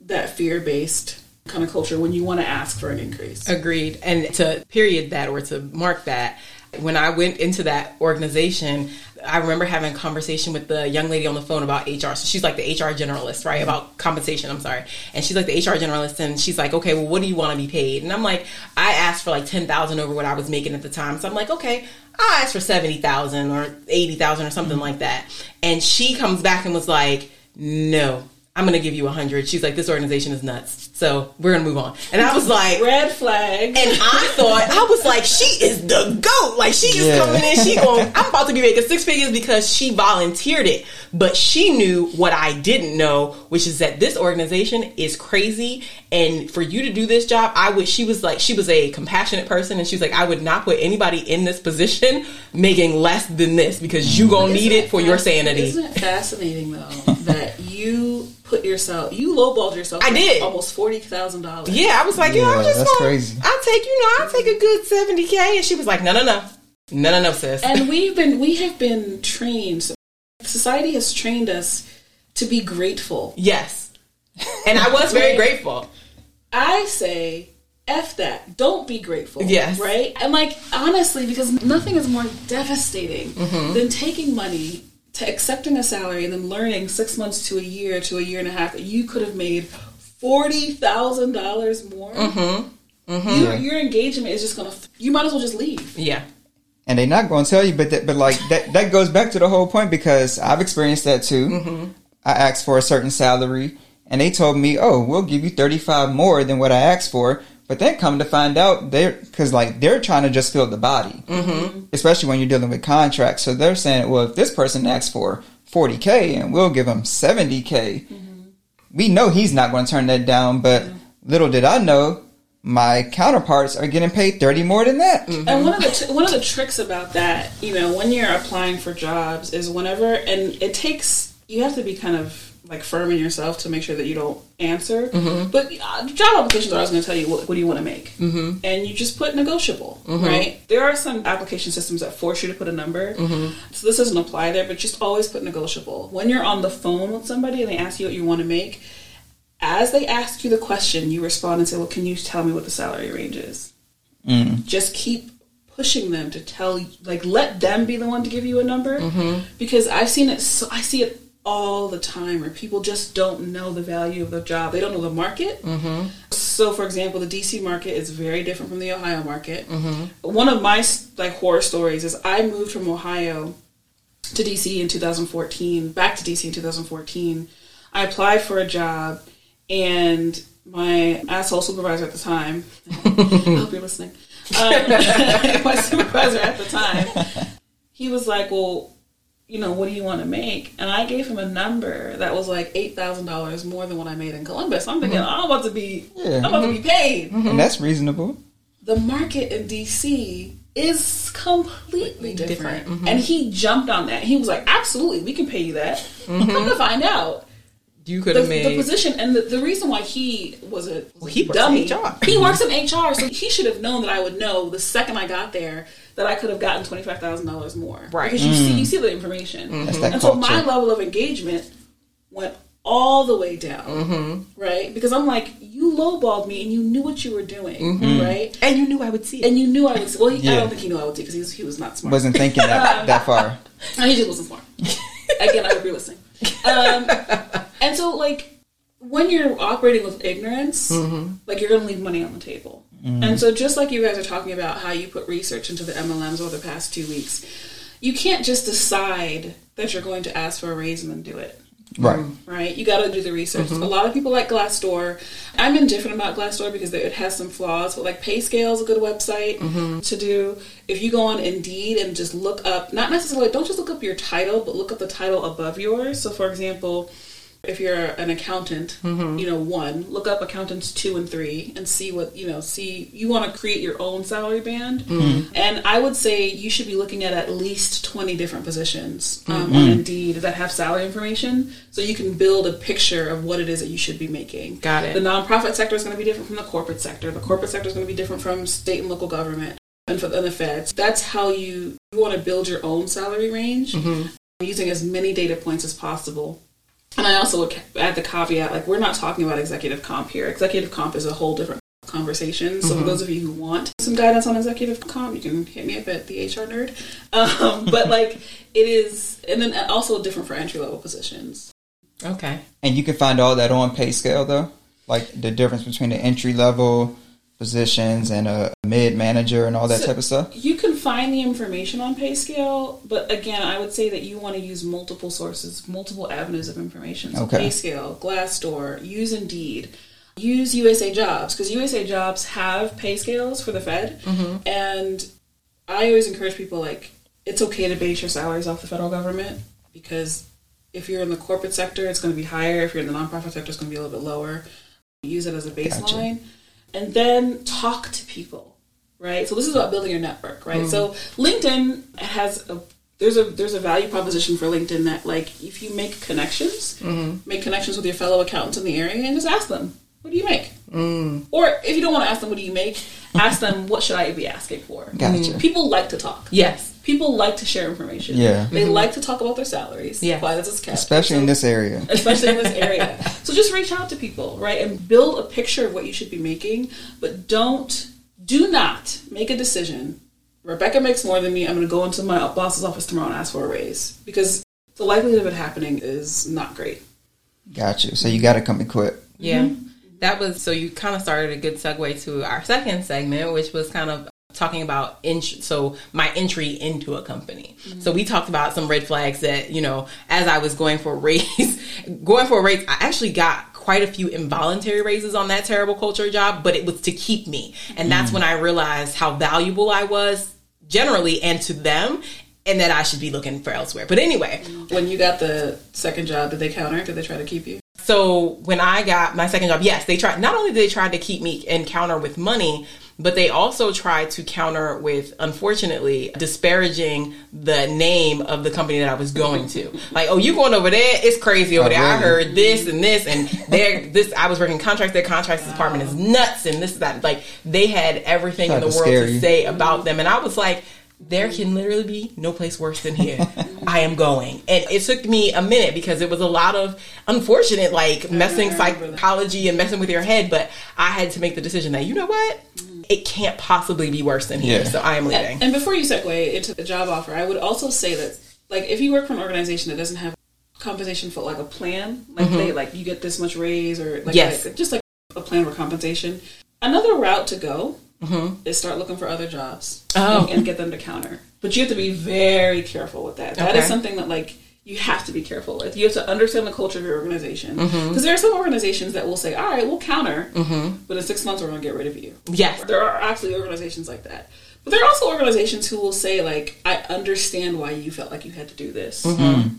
that fear based kind of culture when you want to ask for an increase. Agreed. And to period that or to mark that, when I went into that organization, I remember having a conversation with the young lady on the phone about HR. So she's like the HR generalist, right? About compensation, I'm sorry. And she's like the HR generalist and she's like, okay, well, what do you want to be paid? And I'm like, I asked for like 10,000 over what I was making at the time. So I'm like, okay, I'll ask for 70,000 or 80,000 or something mm-hmm. like that. And she comes back and was like, no, I'm going to give you a hundred. She's like, this organization is nuts. So we're going to move on. And I was like, Red flag. and I thought, I was like, she is the GOAT. Like, she is Yeah. coming in. She going, I'm about to be making six figures because she volunteered it. But she knew what I didn't know, which is that this organization is crazy. And for you to do this job, I would, she was like, she was a compassionate person. And she was like, I would not put anybody in this position making less than this because you going to need it for your sanity. Isn't it fascinating though that you put yourself, you lowballed yourself? I did. almost forty thousand dollars. Yeah, I was like, yeah, Yeah, I'm just that's gonna, crazy. I'll take, you know, I'll take a good 70K. And she was like, no, no, no. No, no, no, sis. and we've been we have been trained. Society has trained us to be grateful. yes. And I was very grateful. I say. F that. Don't be grateful. Yes. Right? And like, honestly, because nothing is more devastating Mm-hmm. than taking money to accepting a salary and then learning six months to a year to a year and a half that you could have made $40,000 more. Mm-hmm. Your, your engagement is just going to, you might as well just leave. Yeah. and they're not going to tell you, but that, but like that that goes back to the whole point because I've experienced that too. I asked for a certain salary, and they told me, "Oh, we'll give you thirty five more than what I asked for." But then come to find out, they're because like they're trying to just fill the body, mm-hmm. especially when you're dealing with contracts. So they're saying, "Well, if this person asks for forty k, and we'll give him seventy k," mm-hmm. we know he's not going to turn that down. But mm-hmm. little did I know. My counterparts are getting paid thirty more than that. Mm-hmm. And one of the t- one of the tricks about that, you know, when you're applying for jobs is whenever and it takes you have to be kind of like firm in yourself to make sure that you don't answer. Mm-hmm. But uh, job applications are always going to tell you what, what do you want to make, mm-hmm. and you just put negotiable, mm-hmm. right? There are some application systems that force you to put a number, mm-hmm. so this doesn't apply there. But just always put negotiable when you're on the phone with somebody and they ask you what you want to make. As they ask you the question, you respond and say, "Well, can you tell me what the salary range is?" Mm. just keep pushing them to tell like let them be the one to give you a number because i've seen it so i see it all the time where people just don't know the value of the job. They don't know the market. So for example the dc market is very different from the ohio market. One of my like horror stories is i moved from ohio to dc in 2014 back to dc in 2014 i applied for a job and my asshole supervisor at the time i hope you're listening um, (laughs) my supervisor at the time, he was like, "Well, you know, what do you want to make?" And I gave him a number that was like eight thousand dollars more than what I made in Columbus. I'm thinking, mm-hmm. oh, I'm about to be, Yeah. I'm about to be mm-hmm. paid. and mm-hmm. that's reasonable. The market in DC is completely different, Different, and he jumped on that. He was like, "Absolutely, we can pay you that." Come to find out, You could the, have made. the position and the, the reason why he was a, was he a works in dummy. HR. He works in HR, so he should have known that I would know the second I got there that I could have gotten twenty five thousand dollars more. Right. because you see mm. you see the information, mm-hmm. That's that and so my level of engagement went all the way down. Mm-hmm. Right, because I'm like, you lowballed me, and you knew what you were doing. Mm-hmm. Mm. Right, and you knew I would see it. and you knew I was. Well, he, I don't think he knew I would see because he was, he was not smart. Wasn't thinking that that (laughs) far. No, he just wasn't smart. (laughs) Again, I hope you're listening. Um, and so, like, when you're operating with ignorance, mm-hmm. like, you're going to leave money on the table. Mm-hmm. And so, just like you guys are talking about how you put research into the MLMs over the past two weeks, you can't just decide that you're going to ask for a raise and then do it Right. Mm-hmm. right? You got to do the research. A lot of people like Glassdoor. I'm indifferent about Glassdoor because it has some flaws, but like PayScale is a good website to do. If you go on Indeed and just look up, not necessarily, don't just look up your title, but look up the title above yours. So, for example, if you're an accountant, mm-hmm. you know, one, look up accountants two and three and see what, you know, see, you want to create your own salary band. Mm-hmm. And I would say you should be looking at at least 20 different positions um, mm-hmm. on Indeed that have salary information so you can build a picture of what it is that you should be making. Got it. The nonprofit sector is going to be different from the corporate sector. The corporate sector is going to be different from state and local government and, for, and the feds. That's how you, you want to build your own salary range using as many data points as possible. And I also would add the caveat like, we're not talking about executive comp here. Executive comp is a whole different conversation. So, for those of you who want some guidance on executive comp, you can hit me up at the HR nerd. Um, (laughs) but, like, it is, and then also different for entry level positions. okay. And you can find all that on pay scale though. Like the difference between the entry level, positions and a mid manager and all that So- type of stuff? You can find the information on PayScale, but again, I would say that you want to use multiple sources, multiple avenues of information. So Okay. PayScale, Glassdoor, use Indeed, use USA Jobs because USA Jobs have pay scales for the Fed, mm-hmm. and I always encourage people like it's okay to base your salaries off the federal government because if you're in the corporate sector, it's going to be higher. If you're in the nonprofit sector, it's going to be a little bit lower. Use it as a baseline, and then talk to people right? So this is about building your network, right? So LinkedIn has a there's a there's a value proposition for LinkedIn that like if you make connections, make connections with your fellow accountants in the area and just ask them, what do you make? Mm. Or if you don't want to ask them what do you make, ask them what should I be asking for? Gotcha. People like to talk. Yes. People like to share information. Yeah. They mm-hmm. like to talk about their salaries. Yeah. Why does this cap? (laughs) Especially in this area. especially in this (laughs) area. So just reach out to people, right, and build a picture of what you should be making, but don't, do not make a decision. Rebecca makes more than me. I'm going to go into my boss's office tomorrow and ask for a raise because the likelihood of it happening is not great. Got you. So you got to come equipped. Yeah. Mm-hmm. That was so you kind of started a good segue to our second segment, which was kind of talking about int- so my entry into a company. So we talked about some red flags that, you know, as I was going for a (laughs) raise, going for a raise, I actually got quite a few involuntary raises on that terrible culture job, but it was to keep me. And that's mm. when I realized how valuable I was generally and to them and that I should be looking for elsewhere. But anyway, mm. When you got the second job, did they counter? Did they try to keep you? so when I got my second job, yes, they tried. Not only did they try to keep me and counter with money, but they also tried to counter with, unfortunately, disparaging the name of the company that I was going to. Like, oh, you going over there? It's crazy over Oh, there. I heard this and this, and there. This I was working contracts. Their contracts department is nuts, and this is that. Like they had everything in the world to say about them, and I was like. There can literally be no place worse than here. (laughs) I am going. And it took me a minute because it was a lot of unfortunate, like messing psychology and messing with your head. But I had to make the decision that, you know what? It can't possibly be worse than here. Yeah. So I am leaving. And before you segue into the job offer, I would also say that, like, if you work for an organization that doesn't have compensation for like a plan, like they like you get this much raise or like, Mm-hmm. Yes. like, just like a plan for compensation. Another route to go is start looking for other jobs Mm-hmm. Oh. and, and get them to counter. But you have to be very careful with that. That is Okay. something that like you have to be careful with. You have to understand the culture of your organization because Mm-hmm. there are some organizations that will say, "All right, we'll counter, mm-hmm. but in six months we're going to get rid of you." Yes. There are actually organizations like that. But there are also organizations who will say, like, I understand why you felt like you had to do this. Mm-hmm. Mm.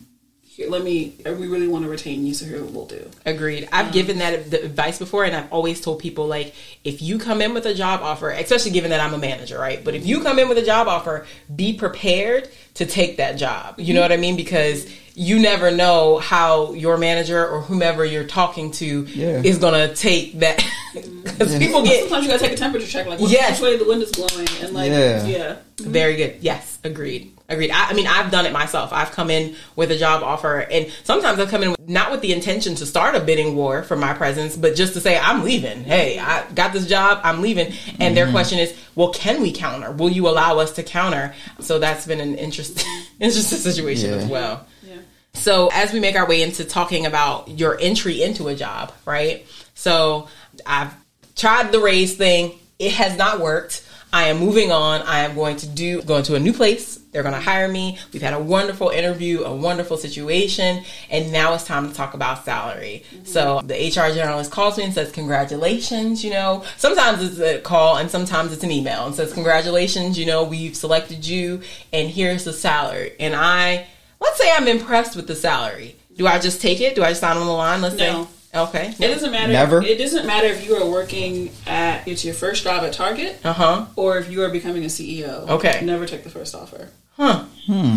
Here, let me, we really want to retain you, so here we'll do. Agreed. I've um, given that the advice before, and I've always told people like, if you come in with a job offer, especially given that I'm a manager, right? But if you come in with a job offer, be prepared to take that job. You know what I mean? Because you never know how your manager or whomever you're talking to Yeah. is gonna take that. (laughs) Because people get Sometimes you gotta take a temperature check, like, which, Yes. which way the wind is blowing, and like, Yeah. yeah. Very good. Yes, agreed. Agreed. I, I mean, I've done it myself. I've come in with a job offer, and sometimes I've come in with, not with the intention to start a bidding war for my presence, but just to say I'm leaving. Hey, I got this job. I'm leaving. And their mm-hmm. question is, well, can we counter? Will you allow us to counter? So that's been an interesting, (laughs) interesting situation Yeah. as well. Yeah. So as we make our way into talking about your entry into a job, right? So I've tried the raise thing. It has not worked. I am moving on. I am going to do going to a new place. They're going to hire me. We've had a wonderful interview, a wonderful situation, and now it's time to talk about salary. Mm-hmm. So the HR generalist calls me and says, "Congratulations." You know, sometimes it's a call and sometimes it's an email and says, "Congratulations. You know, we've selected you, and here's the salary." And I let's say I'm impressed with the salary. Do I just take it? Do I just sign on the line? Let's No. say okay. It doesn't matter. Never? It doesn't matter if you are working at it's your first job at Target Uh huh. or if you are becoming a CEO. Okay. Never take the first offer. Huh. Hmm.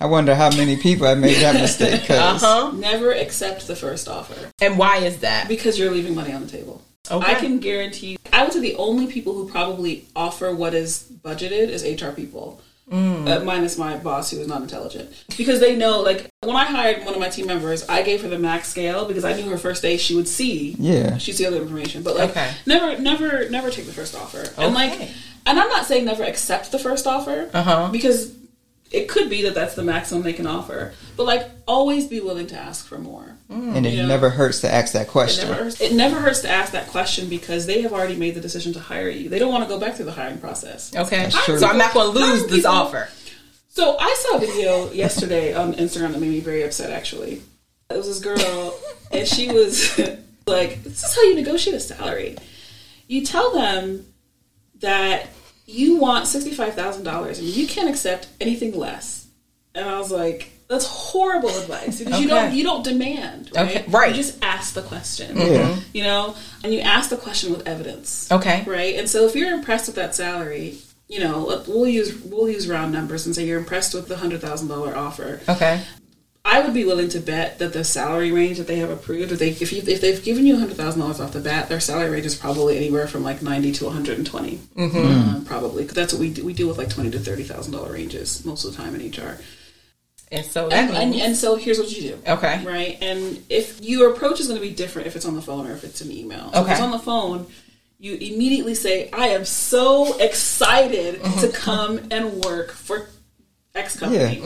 I wonder how many people have made that mistake. Uh huh. Never accept the first offer And why is that? because you're leaving money on the table. Okay. I can guarantee. I would say the only people who probably offer what is budgeted is HR people. Mm. Uh, minus my boss who is not intelligent because they know like when i hired one of my team members i gave her the max scale because i knew her first day she would see Yeah. she'd see other information but like Okay. never never never take the first offer and like and i'm not saying never accept the first offer Uh-huh. because it could be that that's the maximum they can offer. But like, always be willing to ask for more. Mm. and it Yeah. never hurts to ask that It question. never, hurts, it never hurts to ask that question because they have already made the decision to hire you. They don't want to go back through the hiring process. Okay. true. So I'm not going to lose this people- offer. So I saw a video (laughs) yesterday on Instagram that made me very upset. Actually, it was this girl, and she was (laughs) like, "This is how you negotiate a salary. You tell them that you want sixty five thousand dollars, and you can't accept anything less." And I was like, "That's horrible advice because you don't Okay. you don't demand, right? Okay, right. You just ask the question, mm-hmm. Yeah. you know, and you ask the question with evidence." Okay. right? And so if you're impressed with that salary, you know, we'll use we'll use round numbers and say you're impressed with the hundred thousand dollar offer. Okay. I would be willing to bet that the salary range that they have approved, if they if, you, if they've given you hundred thousand dollars off the bat, their salary range is probably anywhere from like ninety to one hundred and twenty, mm-hmm. um, hmm. probably because that's what we do. We deal with like twenty to thirty thousand dollar ranges most of the time in HR. And so that And, and, means. and so here's what you do. Okay. Right. And if your approach is going to be different if it's on the phone or if it's an email. So If Okay. it's on the phone, you immediately say, I am so excited Mm-hmm. to come and work for X company.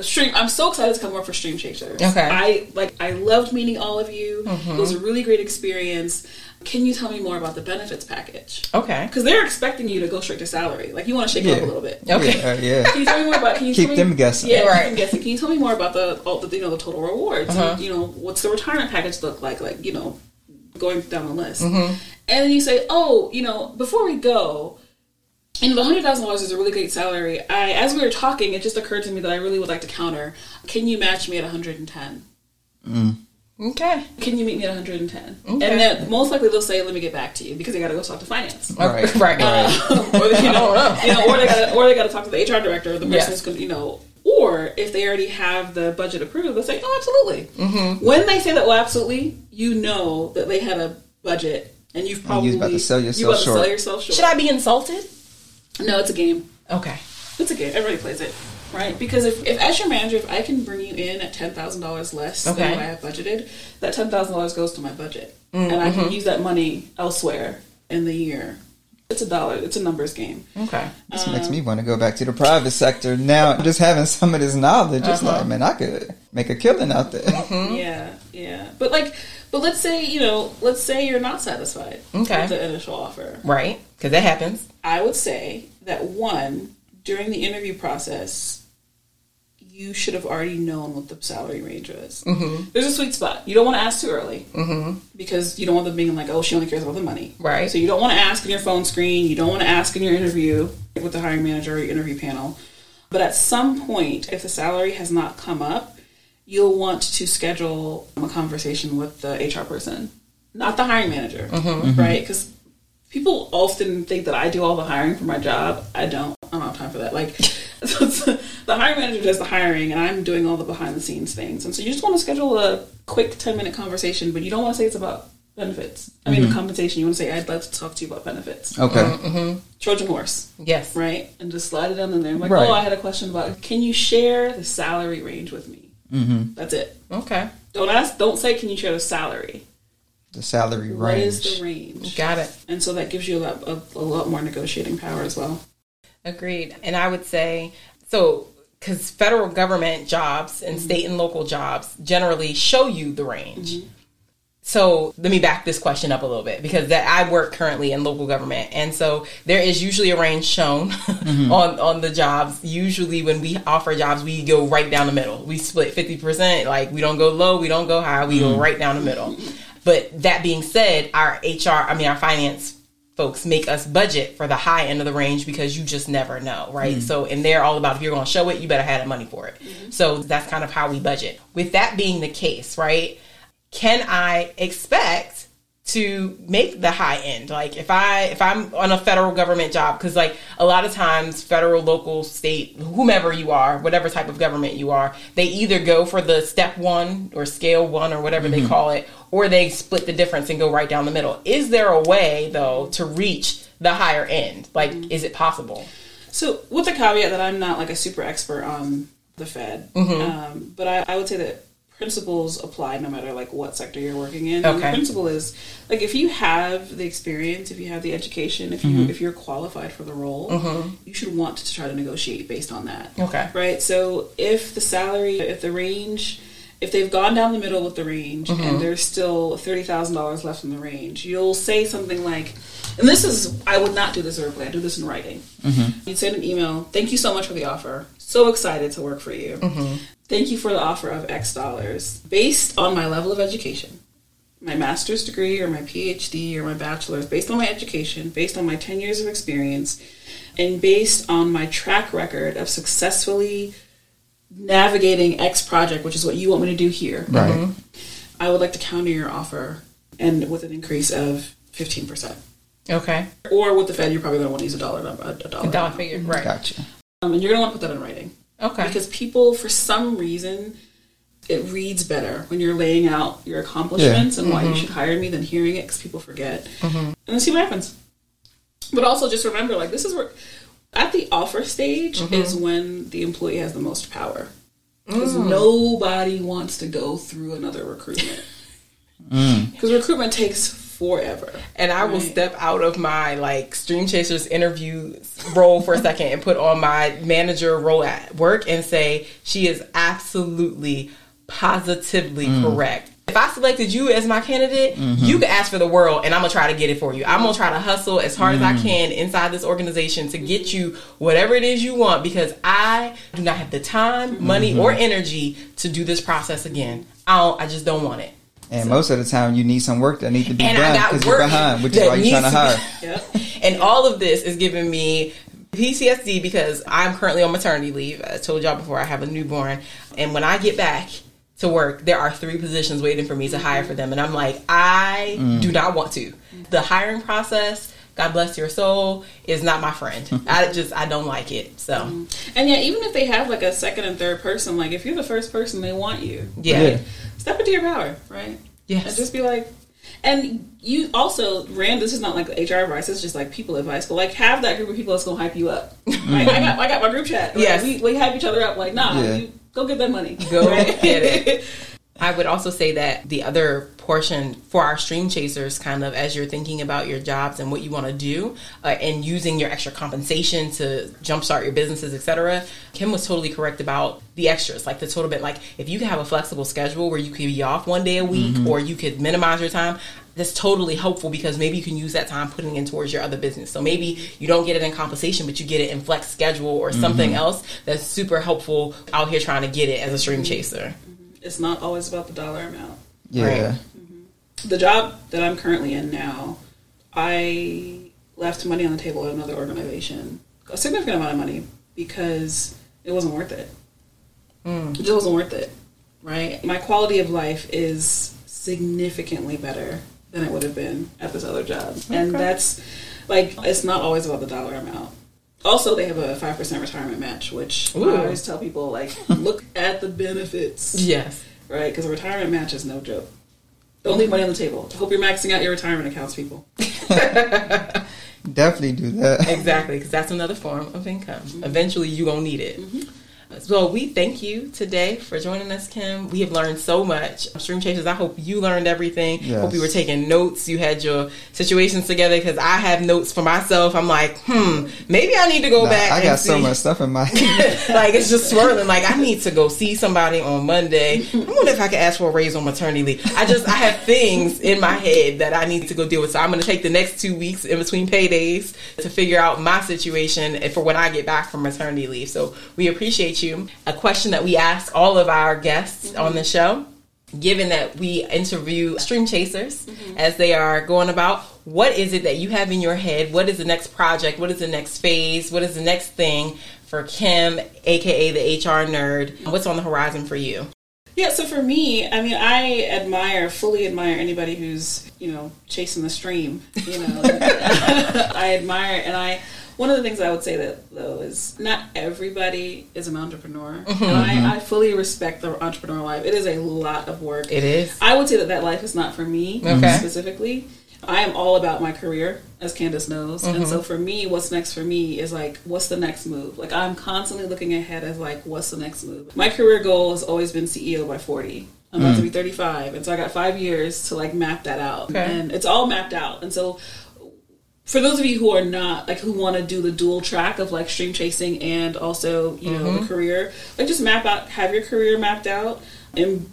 Stream. I'm so excited to come work for Stream Chasers. Mm-hmm. Okay. Mm-hmm. I like. I loved meeting all of you. It was a really great experience. Can you tell me more about the benefits package? okay. Because they're expecting you to go straight to salary. Like you want to shake it up a little bit. Okay. Yeah, uh, yeah. Can you tell me more about? Can you Keep tell me, them guessing. Yeah, Right. keep them guessing. Can you tell me more about the all the you know the total rewards? Uh-huh. You know, what's the retirement package look like? Like you know, going down the list, Mm-hmm. and then you say, oh, you know, before we go. And the hundred thousand dollars is a really great salary. I, as we were talking, it just occurred to me that I really would like to counter. Can you match me at one hundred and ten? Okay. Can you meet me at one hundred and ten? Okay. And then most likely they'll say, "Let me get back to you," because they got to go talk to finance. (laughs) Right. (laughs) Right. (laughs) or they, you know, know. you know, or they got or they got to talk to the HR director, or the person Yes. who's going, to you know, or if they already have the budget approved, they'll say, "Oh, absolutely." Mm-hmm. When they say that, well, absolutely, you know that they had a budget, and you've probably was about to sell yourself you about to sell yourself short. Should I be insulted? No, it's a game. Okay. It's a game. Everybody plays it, right? Because if, if as your manager, if I can bring you in at ten thousand dollars less Okay. than what I have budgeted, that ten thousand dollars goes to my budget, and I can use that money elsewhere in the year. It's a dollar. It's a numbers game. Okay. This makes me want to go back to the private sector now. Just having some of this knowledge, it's Uh-huh. like, man, I could make a killing out there. Mm-hmm. Yeah, yeah. But like, but let's say you know, let's say you're not satisfied Okay. with the initial offer. Right. Because that happens. I would say that one during the interview process, you should have already known what the salary range was. Mm-hmm. There's a sweet spot. You don't want to ask too early mm-hmm. because you don't want them being like, "Oh, she only cares about the money." Right. So you don't want to ask in your phone screen. You don't want to ask in your interview with the hiring manager or your interview panel. But at some point, if the salary has not come up, you'll want to schedule a conversation with the HR person, not the hiring manager, mm-hmm. Mm-hmm. Mm-hmm. right? Because people often think that I do all the hiring for my job. I don't. I don't have time for that. Like, (laughs) the hiring manager does the hiring, and I'm doing all the behind the scenes things. And so you just want to schedule a quick 10 minute conversation, but you don't want to say it's about benefits. I mean, the compensation. You want to say, I'd like to talk to you about benefits. Okay. Trojan horse, Yes. right? And just slide it down in there. I'm like, Right. oh, I had a question about, can you share the salary range with me? Mm-hmm. That's it. Okay. Don't ask, don't say, can you share the salary? The salary range. What is range. the range? Got it. And so that gives you a lot, a, a lot more negotiating power as well. Agreed. And I would say so because federal government jobs and state and local jobs generally show you the range. So let me back this question up a little bit because that I work currently in local government, and so there is usually a range shown (laughs) mm-hmm. on on the jobs. Usually, when we offer jobs, we go right down the middle. We split fifty percent. Like we don't go low, we don't go high. We go mm. right down the middle. But that being said, our HR, I mean our finance folks make us budget for the high end of the range because you just never know, right? Mm. So, and they're all about if you're going to show it, you better have the money for it. Mm-hmm. So that's kind of how we budget. With that being the case, right? Can I expect to make the high end? Like if I if I'm on a federal government job, because like a lot of times federal, local, state, whomever you are, whatever type of government you are, they either go for the step one or scale one or whatever they call it, or they split the difference and go right down the middle. Is there a way though to reach the higher end? Like, is it possible? So, with the caveat that I'm not like a super expert on the Fed, um, but I, I would say that principles apply no matter like what sector you're working in. And the Okay. principle is like if you have the experience, if you have the education, if you mm-hmm. if you're qualified for the role, mm-hmm. you should want to try to negotiate based on that. Okay. Right. So if the salary, if the range, if they've gone down the middle with the range and mm-hmm. there's still thirty thousand dollars left in the range, you'll say something like, and this is I would not do this verbally. I do this in writing. You'd send an email. Thank you so much for the offer. So excited to work for you. Thank you for the offer of X dollars based on my level of education. My master's degree or my PhD or my bachelor's, based on my education, based on my 10 years of experience, and based on my track record of successfully navigating X project, which is what you want me to do here, Right. I would like to counter your offer and with an increase of 15%. Okay. Or with the Fed, you're probably going to want to use a dollar number, a dollar. Dollar figure. Right. Gotcha. Um, and you're going to want to put that in writing. Okay. Because people, for some reason, it reads better when you're laying out your accomplishments and why you mm-hmm. should hire me than hearing it because people forget. Mm-hmm. And then see what happens. But also just remember, like, this is where, at the offer stage, mm-hmm. is when the employee has the most power. Because mm. nobody wants to go through another recruitment. (laughs) Mm. Because recruitment takes forever. and I will Right. step out of my like Stream Chasers interview role for a (laughs) second and put on my manager role at work and say she is absolutely positively mm. correct. If I selected you as my candidate, mm-hmm. you could ask for the world and I'm gonna try to get it for you. I'm gonna try to hustle as hard as I mm. can inside this organization to get you whatever it is you want because I do not have the time, money, or mm-hmm. energy to do this process again. I don't, I just don't want it. And most of the time, you need some work that needs to be And I done got because you're work behind, which is that why you're trying to needs hire. to be- (laughs) Yep. And all of this is giving me PTSD because I'm currently on maternity leave. I told y'all before I have a newborn. And when I get back to work, there are three positions waiting for me to hire for them. And I'm like, I mm. do not want to. The hiring process, God bless your soul, is not my friend. (laughs) I just, I don't like it. So, mm-hmm. And yeah, even if they have like a second and third person, like if you're the first person, they want you. yeah. Yeah. Step into your power, right? Yes. And just be like, and you also, Rand, this is not like HR advice, it's just like people advice, but like have that group of people that's gonna hype you up. (laughs) Mm-hmm. Like, I got I got my group chat. Like, Yes. We, we hype each other up, like, nah, Yeah. you, go get that money. Go (laughs) get it. (laughs) I would also say that the other portion for our stream chasers, kind of as you're thinking about your jobs and what you want to do, uh, and using your extra compensation to jumpstart your businesses, etc. Kim was totally correct about the extras, like the total bit. Like if you can have a flexible schedule where you could be off one day a week, or you could minimize your time. That's totally helpful because maybe you can use that time putting in towards your other business. So maybe you don't get it in compensation, but you get it in flex schedule or something else that's super helpful out here trying to get it as a stream chaser. It's not always about the dollar amount. Yeah. Right. The job that I'm currently in now, I left money on the table at another organization, a significant amount of money, because it wasn't worth it. Hmm. It just wasn't worth it, right? My quality of life is significantly better than it would have been at this other job, and that's like it's not always about the dollar amount. Also, they have a five percent retirement match, which Ooh. I always tell people like (laughs) look at the benefits Yes. right? Because a retirement match is no joke. Don't leave money on the table. I hope you're maxing out your retirement accounts, people. (laughs) Definitely do that. Exactly, because that's another form of income. Mm-hmm. Eventually, you're gonna need it. Mm-hmm. So we thank you today for joining us, Kim. We have learned so much. Stream Chasers, I hope you learned everything. Yes. Hope you were taking notes. You had your situations together because I have notes for myself. I'm like, hmm, maybe I need to go Nah, back. I got so much stuff in my (laughs) head. like it's just swirling. Like I need to go see somebody on Monday. I wonder if I could ask for a raise on maternity leave. I just I have things in my head that I need to go deal with. So I'm going to take the next two weeks in between paydays to figure out my situation and for when I get back from maternity leave. So we appreciate you. A question that we ask all of our guests mm-hmm. on the show. Given that we interview stream chasers mm-hmm. as they are going about, what is it that you have in your head? What is the next project? What is the next phase? What is the next thing for Kim, aka the HR nerd? What's on the horizon for you? Yeah, so for me, I mean, I admire, fully admire anybody who's, you know, chasing the stream. You know, (laughs) I admire, and I, one of the things I would say that, though, is not everybody is an entrepreneur. Mm-hmm, and I, mm-hmm. I fully respect the entrepreneur life. It is a lot of work. It is. I would say that that life is not for me Okay. Mm-hmm. specifically. I am all about my career, as Candace knows. And so for me, what's next for me is like, what's the next move? Like, I'm constantly looking ahead as like, what's the next move? My career goal has always been CEO by 40. I'm about to mm. be 35, and so I got five years to like map that out, Okay. and it's all mapped out. And so, for those of you who are not like who want to do the dual track of like stream chasing and also you know the mm-hmm. career, like just map out, have your career mapped out, and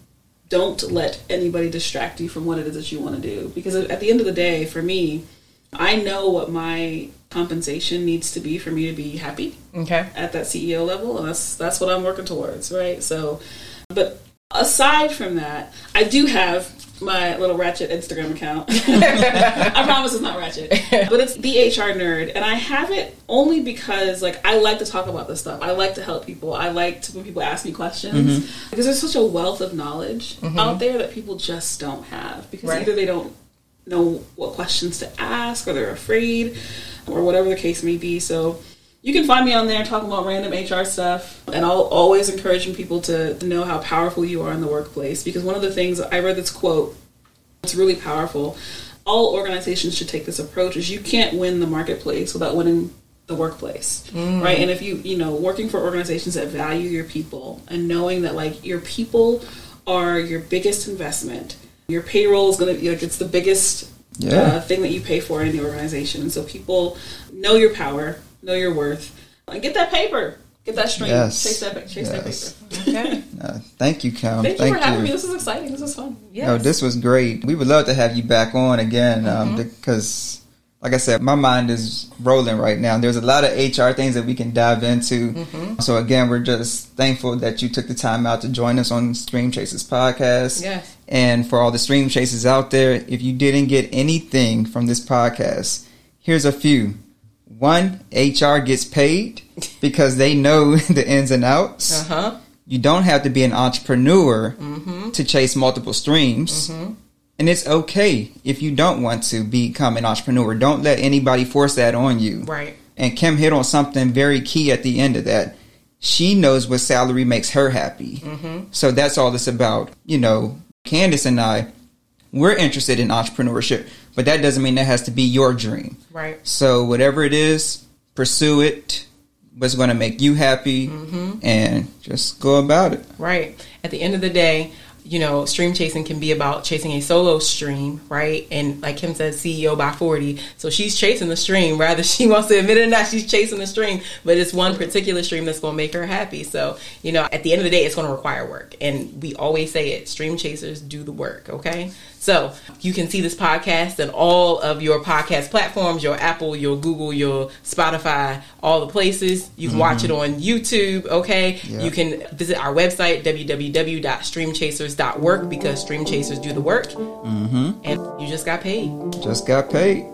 don't let anybody distract you from what it is that you want to do. Because at the end of the day, for me, I know what my compensation needs to be for me to be happy Okay. at that CEO level, and that's that's what I'm working towards, right? So, but aside from that, I do have my little ratchet Instagram account. (laughs) I promise it's not ratchet, (laughs) but it's the HR nerd, and I have it only because like I like to talk about this stuff. I like to help people. I like to when people ask me questions mm-hmm. because there's such a wealth of knowledge mm-hmm. out there that people just don't have because Right. either they don't know what questions to ask or they're afraid or whatever the case may be. So you can find me on there talking about random HR stuff. And I'll always encouraging people to, know how powerful you are in the workplace because one of the things I read this quote, it's really powerful. All organizations should take this approach is you can't win the marketplace without winning the workplace. Right? And if you, you know, working for organizations that value your people and knowing that like your people are your biggest investment. Your payroll is going to be like it's the biggest Yeah. uh, thing that you pay for in the organization. And so people know your power, know your worth, and get that paper, get that stream, Yes. chase that, chase Yes. that paper. Okay. (laughs) Uh, thank you, Kim. Thank, you for having me. This is exciting. This is fun. Yes. No, this was great. We would love to have you back on again Mm-hmm. um, because, like I said, my mind is rolling right now. There's a lot of HR things that we can dive into. Mm-hmm. So, again, we're just thankful that you took the time out to join us on Stream Chasers podcast. Yes. And for all the Stream Chasers out there, if you didn't get anything from this podcast, here's a few. One, HR gets paid because they know (laughs) the ins and outs Uh huh. you don't have to be an entrepreneur mm-hmm. to chase multiple streams. Mm-hmm. And it's okay if you don't want to become an entrepreneur. Don't let anybody force that on you. Right. And Kim hit on something very key at the end of that. She knows what salary makes her happy. Mm-hmm. So that's all it's about. You know, Candace and I, we're interested in entrepreneurship, but that doesn't mean that has to be your dream. Right. So whatever it is, pursue it. What's going to make you happy, mm-hmm. and just go about it. Right. At the end of the day, you know, stream chasing can be about chasing a solo stream, right? And like Kim said, CEO by 40. So she's chasing the stream, rather (laughs) she wants to admit it or not, she's chasing the stream, but it's one particular stream that's going to make her happy. So, you know, at the end of the day, it's going to require work. And we always say it stream chasers do the work, okay? So you can see this podcast and all of your podcast platforms, your Apple, your Google, your Spotify, all the places. You can watch it on YouTube, okay? Yeah. You can visit our website, www.streamchasers.work because Stream Chasers do the work. Mm-hmm. And you just got paid. Just got paid.